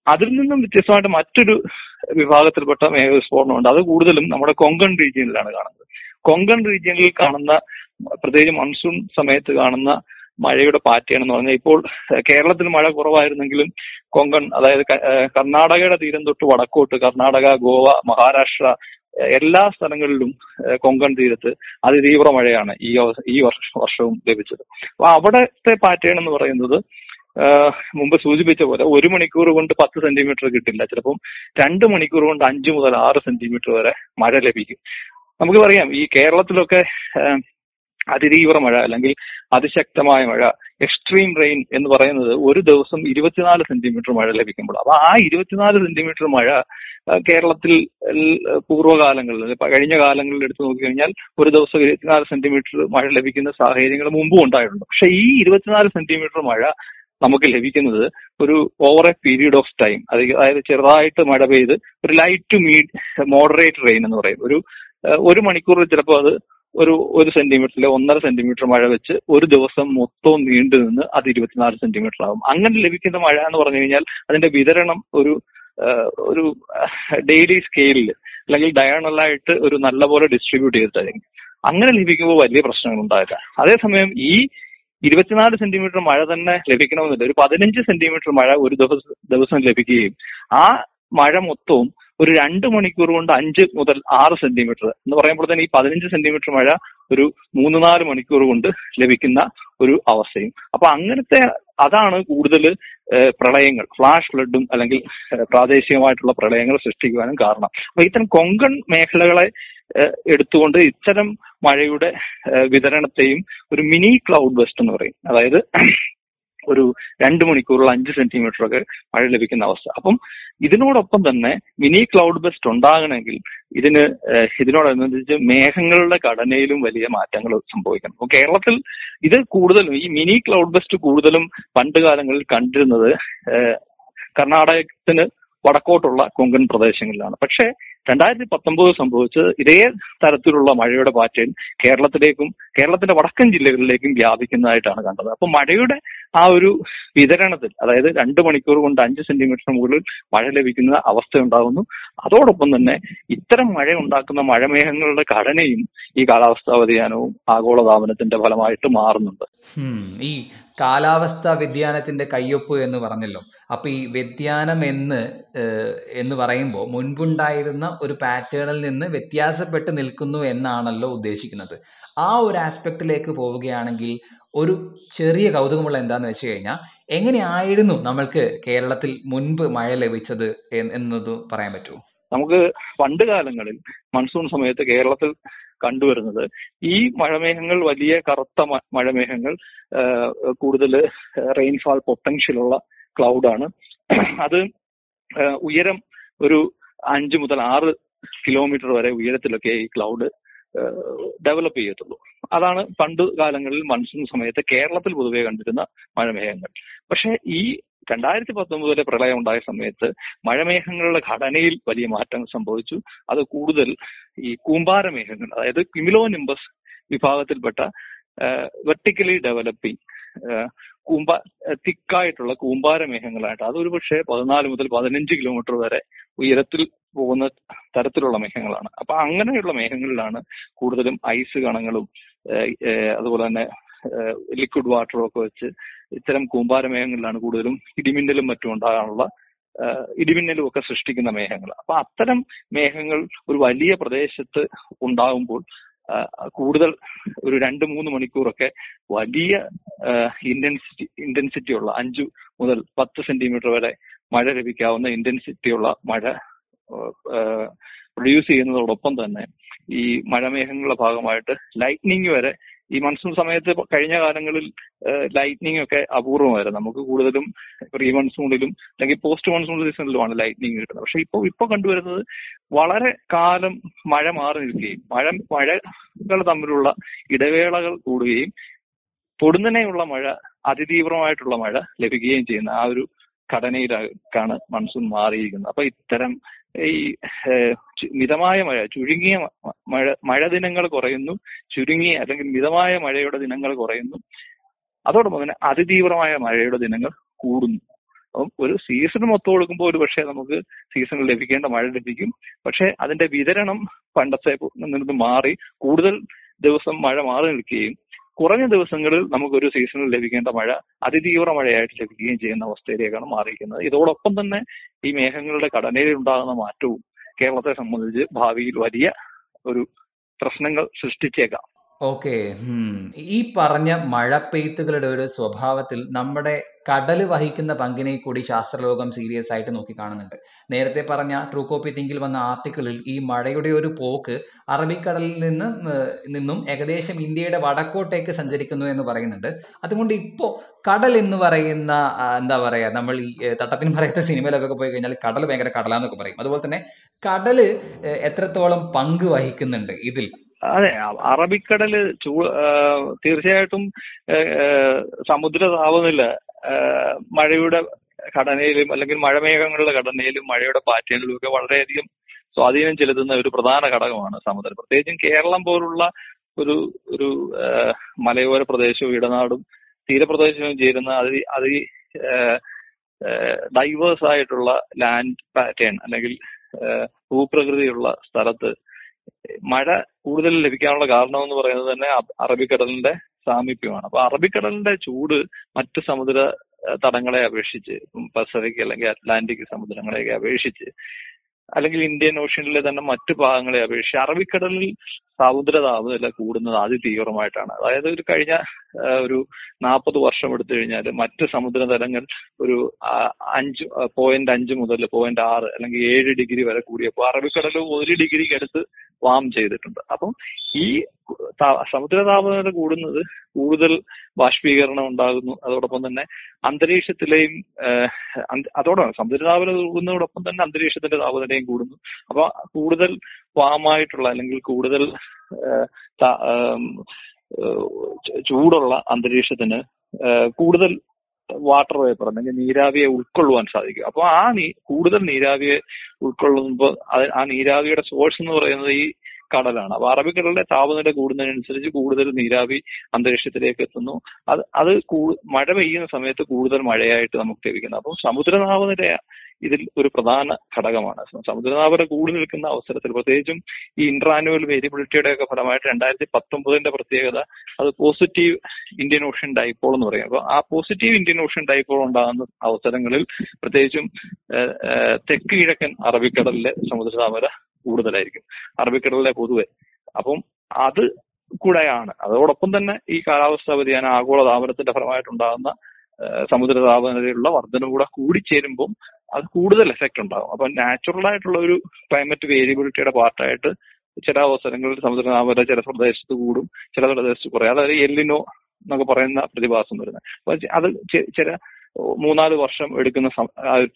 അതിൽ നിന്നും വ്യത്യസ്തമായിട്ട് മറ്റൊരു വിഭാഗത്തിൽപ്പെട്ട മേഘവിസ്ഫോടനമുണ്ട് അത് കൂടുതലും നമ്മുടെ കൊങ്കൺ റീജിയനിലാണ് കാണുന്നത്. കൊങ്കൺ റീജിയനിൽ കാണുന്ന പ്രത്യേകിച്ച് മൺസൂൺ സമയത്ത് കാണുന്ന മഴയുടെ പാറ്റേൺ എന്ന് പറഞ്ഞാൽ ഇപ്പോൾ കേരളത്തിൽ മഴ കുറവായിരുന്നെങ്കിലും കൊങ്കൺ അതായത് കർണാടകയുടെ തീരം തൊട്ട് വടക്കോട്ട് കർണാടക ഗോവ മഹാരാഷ്ട്ര എല്ലാ സ്ഥലങ്ങളിലും കൊങ്കൺ തീരത്ത് അതിതീവ്ര മഴയാണ് ഈ ഈ വർഷവും ലഭിച്ചത്. അപ്പൊ അവിടത്തെ പാറ്റേൺ എന്ന് പറയുന്നത് മുമ്പ് സൂചിപ്പിച്ച പോലെ ഒരു മണിക്കൂർ കൊണ്ട് പത്ത് സെന്റിമീറ്റർ കിട്ടില്ല. ചിലപ്പം രണ്ട് മണിക്കൂർ കൊണ്ട് അഞ്ച് മുതൽ ആറ് സെന്റിമീറ്റർ വരെ മഴ ലഭിക്കും. നമുക്ക് പറയാം ഈ കേരളത്തിലൊക്കെ അതിതീവ്ര മഴ അല്ലെങ്കിൽ അതിശക്തമായ മഴ എക്സ്ട്രീം റെയിൻ എന്ന് പറയുന്നത് ഒരു ദിവസം ഇരുപത്തിനാല് സെന്റിമീറ്റർ മഴ ലഭിക്കുമ്പോൾ. അപ്പൊ ആ ഇരുപത്തിനാല് സെന്റിമീറ്റർ മഴ കേരളത്തിൽ പൂർവകാലങ്ങളിൽ കഴിഞ്ഞ കാലങ്ങളിൽ എടുത്തു നോക്കിക്കഴിഞ്ഞാൽ ഒരു ദിവസം ഇരുപത്തിനാല് സെന്റിമീറ്റർ മഴ ലഭിക്കുന്ന സാഹചര്യങ്ങൾ മുമ്പും ഉണ്ടായിട്ടുണ്ട്. പക്ഷെ ഈ ഇരുപത്തിനാല് സെന്റിമീറ്റർ മഴ നമുക്ക് ലഭിക്കുന്നത് ഒരു over a period of time അതായത് ചെറുതായിട്ട് മഴ പെയ്ത് ഒരു ലൈറ്റ് മീ മീഡ് മോഡറേറ്റ് റെയിൻ എന്ന് പറയും. ഒരു ഒരു മണിക്കൂറിൽ ചിലപ്പോൾ അത് ഒരു ഒരു സെന്റിമീറ്ററിലെ ഒന്നര സെന്റിമീറ്റർ മഴ വെച്ച് ഒരു ദിവസം മൊത്തവും നീണ്ടു നിന്ന് അത് ഇരുപത്തിനാല് സെന്റിമീറ്റർ ആകും അങ്ങനെ ലഭിക്കുന്ന മഴ എന്ന് പറഞ്ഞു കഴിഞ്ഞാൽ അതിന്റെ വിതരണം ഒരു ഒരു ഡെയിലി സ്കെയിലിൽ അല്ലെങ്കിൽ ഡയണലായിട്ട് ഒരു നല്ല പോലെ ഡിസ്ട്രിബ്യൂട്ട് ചെയ്തിട്ടായിരിക്കും. അങ്ങനെ ലഭിക്കുമ്പോൾ വലിയ പ്രശ്നങ്ങൾ ഉണ്ടാകില്ല അതേസമയം ഈ ഇരുപത്തിനാല് സെന്റിമീറ്റർ മഴ തന്നെ ലഭിക്കണമെന്നില്ല. ഒരു പതിനഞ്ച് സെന്റിമീറ്റർ മഴ ഒരു ദിവസം ദിവസം ലഭിക്കുകയും ആ മഴ മൊത്തവും ഒരു രണ്ട് മണിക്കൂർ കൊണ്ട് അഞ്ച് മുതൽ ആറ് സെന്റിമീറ്റർ എന്ന് പറയുമ്പോൾ തന്നെ ഈ പതിനഞ്ച് സെന്റിമീറ്റർ മഴ ഒരു മൂന്ന് നാല് മണിക്കൂർ കൊണ്ട് ലഭിക്കുന്ന ഒരു അവസ്ഥയും. അപ്പൊ അങ്ങനത്തെ അതാണ് കൂടുതൽ പ്രളയങ്ങൾ. ഫ്ലാഷ് ഫ്ലഡും അല്ലെങ്കിൽ പ്രാദേശികമായിട്ടുള്ള പ്രളയങ്ങൾ സൃഷ്ടിക്കുവാനും കാരണം. അപ്പൊ ഇത്തരം കൊങ്കൺ മേഖലകളെ എടുത്തുകൊണ്ട് ഇത്തരം മഴയുടെ വിതരണത്തെയും ഒരു മിനി ക്ലൗഡ് ബെസ്റ്റ് എന്ന് പറയും. അതായത് ഒരു രണ്ട് മണിക്കൂറുള്ള അഞ്ച് സെന്റിമീറ്റർ ഒക്കെ മഴ ലഭിക്കുന്ന അവസ്ഥ. അപ്പം ഇതിനോടൊപ്പം തന്നെ മിനി ക്ലൗഡ് ബെസ്റ്റ് ഉണ്ടാകണമെങ്കിൽ ഇതിന് ഇതിനോടനുബന്ധിച്ച് മേഘങ്ങളുടെ ഘടനയിലും വലിയ മാറ്റങ്ങൾ സംഭവിക്കണം. അപ്പോൾ കേരളത്തിൽ ഇത് കൂടുതലും ഈ മിനി ക്ലൗഡ് ബെസ്റ്റ് കൂടുതലും പണ്ട് കാലങ്ങളിൽ കണ്ടിരുന്നത് കർണാടകത്തിന് വടക്കോട്ടുള്ള കൊങ്കൺ പ്രദേശങ്ങളിലാണ്. പക്ഷേ രണ്ടായിരത്തി പത്തൊമ്പത് സംഭവിച്ചത് ഇതേ തരത്തിലുള്ള മഴയുടെ പാറ്റേൺ കേരളത്തിലേക്കും കേരളത്തിന്റെ വടക്കൻ ജില്ലകളിലേക്കും വ്യാപിക്കുന്നതായിട്ടാണ് കണ്ടത്. അപ്പൊ മഴയുടെ ആ ഒരു വിതരണത്തിൽ അതായത് രണ്ട് മണിക്കൂർ കൊണ്ട് അഞ്ച് സെന്റിമീറ്റർ മുകളിൽ മഴ ലഭിക്കുന്ന അവസ്ഥ ഉണ്ടാകുന്നു അതോടൊപ്പം തന്നെ ഇത്തരം മഴ ഉണ്ടാക്കുന്ന മഴമേഘങ്ങളുടെ ഘടനയും ഈ കാലാവസ്ഥാ വ്യതിയാനവും ആഗോളതാപനത്തിന്റെ ഫലമായിട്ട് മാറുന്നുണ്ട്. ഈ കാലാവസ്ഥാ വ്യതിയാനത്തിന്റെ കയ്യൊപ്പ് എന്ന് പറഞ്ഞല്ലോ. അപ്പൊ ഈ വ്യതിയാനം എന്ന് എന്ന് പറയുമ്പോൾ മുൻപുണ്ടായിരുന്ന ഒരു പാറ്റേണിൽ നിന്ന് വ്യത്യാസപ്പെട്ട് നിൽക്കുന്നു എന്നാണല്ലോ ഉദ്ദേശിക്കുന്നത്. ആ ഒരു ആസ്പെക്റ്റിലേക്ക് പോവുകയാണെങ്കിൽ ഒരു ചെറിയ കൗതുകമുള്ള എന്താണെന്ന് വെച്ച് കഴിഞ്ഞാൽ എങ്ങനെയായിരുന്നു നമ്മൾക്ക് കേരളത്തിൽ മുൻപ് മഴ ലഭിച്ചത് എന്ന് എന്നത് പറയാൻ പറ്റുമോ നമുക്ക് പണ്ട് കാലങ്ങളിൽ മൺസൂൺ സമയത്ത് കേരളത്തിൽ കണ്ടുവരുന്നത് ഈ മഴമേഘങ്ങൾ വലിയ കറുത്ത മഴമേഘങ്ങൾ കൂടുതൽ റെയിൻഫാൾ പൊട്ടൻഷ്യലുള്ള ക്ലൗഡാണ് അത് ഉയരം ഒരു അഞ്ച് മുതൽ ആറ് കിലോമീറ്റർ വരെ ഉയരത്തിലൊക്കെ ഈ ക്ലൗഡ് ഡെവലപ്പ് ചെയ്യത്തുള്ളൂ. അതാണ് പണ്ട് കാലങ്ങളിൽ മൺസൂൺ സമയത്ത് കേരളത്തിൽ പൊതുവെ കണ്ടിരുന്ന മഴമേഘങ്ങൾ. പക്ഷേ ഈ രണ്ടായിരത്തി പത്തൊമ്പതിലെ പ്രളയം ഉണ്ടായ സമയത്ത് മഴമേഘങ്ങളുടെ ഘടനയിൽ വലിയ മാറ്റങ്ങൾ സംഭവിച്ചു. അത് കൂടുതൽ ഈ കൂമ്പാരമേഘങ്ങൾ അതായത് ക്യുമിലോ നിംബസ് വിഭാഗത്തിൽപ്പെട്ട വെർട്ടിക്കലി ഡെവലപ്പിംഗ് കൂമ്പ തിക്കായിട്ടുള്ള കൂമ്പാര മേഘങ്ങളായിട്ട് അതൊരു പക്ഷേ പതിനാല് മുതൽ പതിനഞ്ച് കിലോമീറ്റർ വരെ ഉയരത്തിൽ പോകുന്ന തരത്തിലുള്ള മേഘങ്ങളാണ്. അപ്പൊ അങ്ങനെയുള്ള മേഘങ്ങളിലാണ് കൂടുതലും ഐസ് കണങ്ങളും അതുപോലെ തന്നെ ലിക്വിഡ് വാട്ടറും ഒക്കെ വെച്ച് ഇത്തരം കൂമ്പാര മേഘങ്ങളിലാണ് കൂടുതലും ഇടിമിന്നലും മറ്റും ഉണ്ടാകാനുള്ള ഇടിമിന്നലും ഒക്കെ സൃഷ്ടിക്കുന്ന മേഘങ്ങൾ. അപ്പൊ അത്തരം മേഘങ്ങൾ ഒരു വലിയ പ്രദേശത്ത് ഉണ്ടാകുമ്പോൾ കൂടുതൽ ഒരു രണ്ട് മൂന്ന് മണിക്കൂറൊക്കെ വലിയ ഇന്റൻസിറ്റി ഇന്റൻസിറ്റി ഉള്ള അഞ്ചു മുതൽ പത്ത് സെന്റിമീറ്റർ വരെ മഴ ലഭിക്കാവുന്ന ഇന്റൻസിറ്റി ഉള്ള മഴ പ്രൊഡ്യൂസ് ചെയ്യുന്നതോടൊപ്പം തന്നെ ഈ മഴമേഘങ്ങളുടെ ഭാഗമായിട്ട് ലൈറ്റ്നിങ് വരെ ഈ മൺസൂൺ സമയത്ത് കഴിഞ്ഞ കാലങ്ങളിൽ ലൈറ്റ്നിങ് ഒക്കെ അപൂർവമായിരുന്നു. നമുക്ക് കൂടുതലും പ്രീ മൺസൂണിലും അല്ലെങ്കിൽ പോസ്റ്റ് മൺസൂൺ സീസണിലുമാണ് ലൈറ്റ്നിങ് കിട്ടുന്നത്. പക്ഷെ ഇപ്പോൾ ഇപ്പൊ കണ്ടുവരുന്നത് വളരെ കാലം മഴ മാറി നിൽക്കുകയും മഴ മഴകൾ തമ്മിലുള്ള ഇടവേളകൾ കൂടുകയും പൊടുന്നനെയുള്ള മഴ അതിതീവ്രമായിട്ടുള്ള മഴ ലഭിക്കുകയും ചെയ്യുന്ന ആ ഒരു ഘടനയിലേക്കാണ് മൺസൂൺ മാറിയിരിക്കുന്നത്. അപ്പൊ ഇത്തരം ഈ മിതമായ മഴ ചുരുങ്ങിയ മഴ മഴ ദിനങ്ങൾ കുറയുന്നു. ചുരുങ്ങിയ അല്ലെങ്കിൽ മിതമായ മഴയുടെ ദിനങ്ങൾ കുറയുന്നു. അതോടൊപ്പം തന്നെ അതിതീവ്രമായ മഴയുടെ ദിനങ്ങൾ കൂടുന്നു. അപ്പം ഒരു സീസൺ മൊത്തം കൊടുക്കുമ്പോൾ ഒരു പക്ഷേ നമുക്ക് സീസൺ ലഭിക്കേണ്ട മഴ ലഭിക്കും. പക്ഷേ അതിന്റെ വിതരണം പണ്ടത്തെ നിന്ന് മാറി കൂടുതൽ ദിവസം മഴ മാറി നിൽക്കുകയും കുറഞ്ഞ ദിവസങ്ങളിൽ നമുക്കൊരു സീസണിൽ ലഭിക്കേണ്ട മഴ അതിതീവ്ര മഴയായിട്ട് ലഭിക്കുകയും ചെയ്യുന്ന അവസ്ഥയിലേക്കാണ് മാറിയിരിക്കുന്നത്. ഇതോടൊപ്പം തന്നെ ഈ മേഘങ്ങളുടെ ഘടനയിൽ ഉണ്ടാകുന്ന മാറ്റവും കേരളത്തെ സംബന്ധിച്ച് ഭാവിയിൽ വലിയ ഒരു പ്രശ്നങ്ങൾ സൃഷ്ടിച്ചേക്കാം. ഓക്കെ ഈ പറഞ്ഞ മഴപ്പെയ്ത്തുകളുടെ ഒരു സ്വഭാവത്തിൽ നമ്മുടെ കടൽ വഹിക്കുന്ന പങ്കിനെ കൂടി ശാസ്ത്രലോകം സീരിയസ് ആയിട്ട് നോക്കി കാണുന്നുണ്ട്. നേരത്തെ പറഞ്ഞ ട്രൂ കോപ്പി തിങ്കിൽ വന്ന ആർട്ടിക്കിളിൽ ഈ മഴയുടെ ഒരു പോക്ക് അറബിക്കടലിൽ നിന്ന് നിന്നും ഏകദേശം ഇന്ത്യയുടെ വടക്കോട്ടേക്ക് സഞ്ചരിക്കുന്നു എന്ന് പറയുന്നുണ്ട്. അതുകൊണ്ട് ഇപ്പോൾ കടൽ എന്ന് പറയുന്ന എന്താ പറയുക നമ്മൾ ഈ തട്ടത്തിന് പറയുന്ന സിനിമയിലൊക്കെ പോയി കഴിഞ്ഞാൽ കടൽ ഭയങ്കര കടലാന്നൊക്കെ പറയും. അതുപോലെ തന്നെ കടൽ എത്രത്തോളം പങ്ക് വഹിക്കുന്നുണ്ട് ഇതിൽ? അതെ അറബിക്കടൽ ചൂ തീർച്ചയായിട്ടും സമുദ്ര താപനില മഴയുടെ ഘടനയിലും അല്ലെങ്കിൽ മഴമേഘങ്ങളുടെ ഘടനയിലും മഴയുടെ പാറ്റേണിലും ഒക്കെ വളരെയധികം സ്വാധീനം ചെലുത്തുന്ന ഒരു പ്രധാന ഘടകമാണ് സമുദ്രം. പ്രത്യേകിച്ചും കേരളം പോലുള്ള ഒരു ഒരു മലയോര പ്രദേശവും ഇടനാടും തീരപ്രദേശവും ചേരുന്ന അതി അതി ഡൈവേഴ്സ് ആയിട്ടുള്ള ലാൻഡ് പാറ്റേൺ അല്ലെങ്കിൽ ഭൂപ്രകൃതിയുള്ള സ്ഥലത്ത് മഴ കൂടുതൽ ലഭിക്കാനുള്ള കാരണം എന്ന് പറയുന്നത് തന്നെ അറബിക്കടലിന്റെ സാമീപ്യമാണ്. അപ്പൊ അറബിക്കടലിന്റെ ചൂട് മറ്റു സമുദ്ര തടങ്ങളെ അപേക്ഷിച്ച് പസഫിക് അല്ലെങ്കിൽ അറ്റ്ലാന്റിക് സമുദ്രങ്ങളെയൊക്കെ അപേക്ഷിച്ച് അല്ലെങ്കിൽ ഇന്ത്യൻ ഓഷ്യനിലെ തന്നെ മറ്റു ഭാഗങ്ങളെ അപേക്ഷിച്ച് അറബിക്കടലിൽ സമുദ്ര താപനില കൂടുന്നത് അതിതീവ്രമായിട്ടാണ്. അതായത് ഒരു കഴിഞ്ഞ ഒരു നാൽപ്പത് വർഷം എടുത്തു കഴിഞ്ഞാൽ മറ്റ് സമുദ്രതലങ്ങൾ ഒരു അഞ്ച് പോയിന്റ് അഞ്ച് മുതൽ പോയിന്റ് ആറ് അല്ലെങ്കിൽ ഏഴ് ഡിഗ്രി വരെ കൂടിയപ്പോൾ അറബിക്കടൽ ഒരു ഡിഗ്രിക്ക് അടുത്ത് വാം ചെയ്തിട്ടുണ്ട്. അപ്പം ഈ സമുദ്ര താപനില കൂടുന്നത് കൂടുതൽ ബാഷ്പീകരണം ഉണ്ടാകുന്നു. അതോടൊപ്പം തന്നെ അന്തരീക്ഷത്തിലെയും അതോടൊപ്പം സമുദ്ര താപനില കൂടുന്നതോടൊപ്പം തന്നെ അന്തരീക്ഷത്തിന്റെ താപനിലയും കൂടുന്നു. അപ്പൊ കൂടുതൽ വാമായിട്ടുള്ള അല്ലെങ്കിൽ കൂടുതൽ ചൂടുള്ള അന്തരീക്ഷത്തിന് കൂടുതൽ വാട്ടർ വേപ്പർ അല്ലെങ്കിൽ നീരാവിയെ ഉൾക്കൊള്ളുവാൻ സാധിക്കും. അപ്പോൾ ആ നീ കൂടുതൽ നീരാവിയെ ഉൾക്കൊള്ളുമ്പോൾ ആ നീരാവിയുടെ സോഴ്സ് എന്ന് പറയുന്നത് ഈ കടലാണ്. അപ്പൊ അറബിക്കടലിന്റെ താപനില കൂടുന്നതിനനുസരിച്ച് കൂടുതൽ നീരാവി അന്തരീക്ഷത്തിലേക്ക് എത്തുന്നു. അത് അത് മഴ പെയ്യുന്ന സമയത്ത് കൂടുതൽ മഴയായിട്ട് നമുക്ക് ലഭിക്കുന്നു. അപ്പം സമുദ്ര താപനില ഇതിൽ ഒരു പ്രധാന ഘടകമാണ്. സമുദ്രതാപന കൂടി നിൽക്കുന്ന അവസരത്തിൽ പ്രത്യേകിച്ചും ഈ ഇന്ററാനുവൽ വേരിയബിലിറ്റിയുടെ ഒക്കെ ഫലമായിട്ട് രണ്ടായിരത്തി പത്തൊമ്പതിന്റെ പ്രത്യേകത അത് പോസിറ്റീവ് ഇന്ത്യൻ ഓഷ്യൻ ഡൈപ്പോൾ എന്ന് പറയും. അപ്പൊ ആ പോസിറ്റീവ് ഇന്ത്യൻ ഓഷ്യൻ ഡൈപ്പോൾ ഉണ്ടാകുന്ന അവസരങ്ങളിൽ പ്രത്യേകിച്ചും തെക്ക് കിഴക്കൻ അറബിക്കടലിലെ സമുദ്രതാപന കൂടുതലായിരിക്കും. അറബിക്കടലിലെ പൊതുവെ. അപ്പം അത് കൂടെയാണ്. അതോടൊപ്പം തന്നെ ഈ കാലാവസ്ഥാ വ്യതിയാനം ആഗോള താപനത്തിന്റെ ഫലമായിട്ടുണ്ടാകുന്ന സമുദ്ര താപനിലയിലുള്ള വർധന കൂടെ കൂടിച്ചേരുമ്പം അത് കൂടുതൽ എഫക്റ്റ് ഉണ്ടാകും. അപ്പൊ നാച്ചുറൽ ആയിട്ടുള്ള ഒരു ക്ലൈമറ്റ് വേരിയബിലിറ്റിയുടെ പാർട്ടായിട്ട് ചില അവസരങ്ങളിൽ സമുദ്ര താപനില ചില പ്രദേശത്ത് കൂടും ചില പ്രദേശത്ത് കുറയും. അതായത് എല്ലിനോ എന്നൊക്കെ പറയുന്ന പ്രതിഭാസം വരുന്നത്. അപ്പൊ അത് ചില മൂന്നാൽ വർഷം എടുക്കുന്ന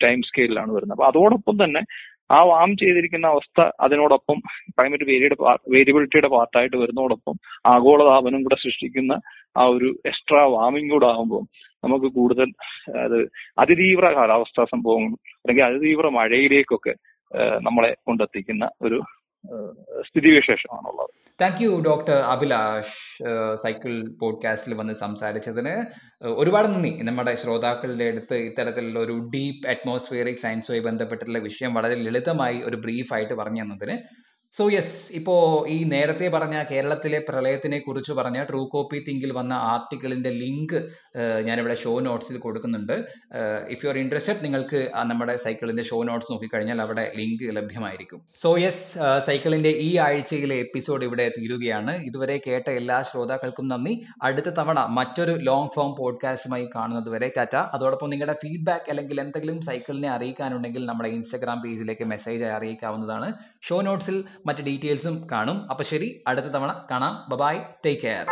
ടൈം സ്കെയിലാണ് വരുന്നത്. അപ്പൊ അതോടൊപ്പം തന്നെ ആ വാം ചെയ്തിരിക്കുന്ന അവസ്ഥ അതിനോടൊപ്പം ക്ലൈമറ്റ് വേരിയുടെ വേരിയബിലിറ്റിയുടെ പാർട്ടായിട്ട് വരുന്നതോടൊപ്പം ആഗോളതാപനം കൂടെ സൃഷ്ടിക്കുന്ന ആ ഒരു എക്സ്ട്രാ വാമിംഗ് കൂടെ ആകുമ്പോൾ നമുക്ക് കൂടുതൽ അത് അതിതീവ്ര കാലാവസ്ഥാ സംഭവങ്ങളും അല്ലെങ്കിൽ അതിതീവ്ര മഴയിലേക്കൊക്കെ നമ്മളെ കൊണ്ടെത്തിക്കുന്ന ഒരു സ്ഥിതിവിശേഷമാണുള്ളത്. Thank you doctor Abhilash cycle പോഡ്കാസ്റ്റിൽ വന്ന് സംസാരിച്ചതിന് ഒരുപാട് നന്ദി. നമ്മുടെ ശ്രോതാക്കളുടെ അടുത്ത് ഇത്തരത്തിലുള്ള ഒരു ഡീപ്പ് അറ്റ്മോസ്ഫിയറിക് സയൻസുമായി ബന്ധപ്പെട്ടുള്ള വിഷയം വളരെ ലളിതമായി ഒരു ബ്രീഫായിട്ട് പറഞ്ഞു തന്നതിന് സോ യെസ് ഇപ്പോൾ ഈ നേരത്തെ പറഞ്ഞ കേരളത്തിലെ പ്രളയത്തിനെ കുറിച്ച് പറഞ്ഞ ട്രൂ കോപ്പി തിങ്കിൽ വന്ന ആർട്ടിക്കിളിന്റെ ലിങ്ക് ഞാനിവിടെ ഷോ നോട്ട്സിൽ കൊടുക്കുന്നുണ്ട്. ഇഫ് യു ആർ ഇൻട്രസ്റ്റഡ് നിങ്ങൾക്ക് നമ്മുടെ സൈക്കിളിന്റെ ഷോ നോട്ട്സ് നോക്കിക്കഴിഞ്ഞാൽ അവിടെ ലിങ്ക് ലഭ്യമായിരിക്കും. സോ യെസ് സൈക്കിളിന്റെ ഈ ആഴ്ചയിലെ എപ്പിസോഡ് ഇവിടെ തീരുകയാണ്. ഇതുവരെ കേട്ട എല്ലാ ശ്രോതാക്കൾക്കും നന്ദി. അടുത്ത തവണ മറ്റൊരു ലോങ് ഫോം പോഡ്കാസ്റ്റുമായി കാണുന്നത് വരെ ടാറ്റ. അതോടൊപ്പം നിങ്ങളുടെ ഫീഡ്ബാക്ക് അല്ലെങ്കിൽ എന്തെങ്കിലും സൈക്കിളിനെ അറിയിക്കാനുണ്ടെങ്കിൽ നമ്മുടെ ഇൻസ്റ്റാഗ്രാം പേജിലേക്ക് മെസ്സേജ് അറിയിക്കാവുന്നതാണ്. ഷോ നോട്ട്സിൽ മറ്റ് ഡീറ്റെയിൽസും കാണും. അപ്പോൾ ശരി അടുത്ത തവണ കാണാം. Bye-bye take care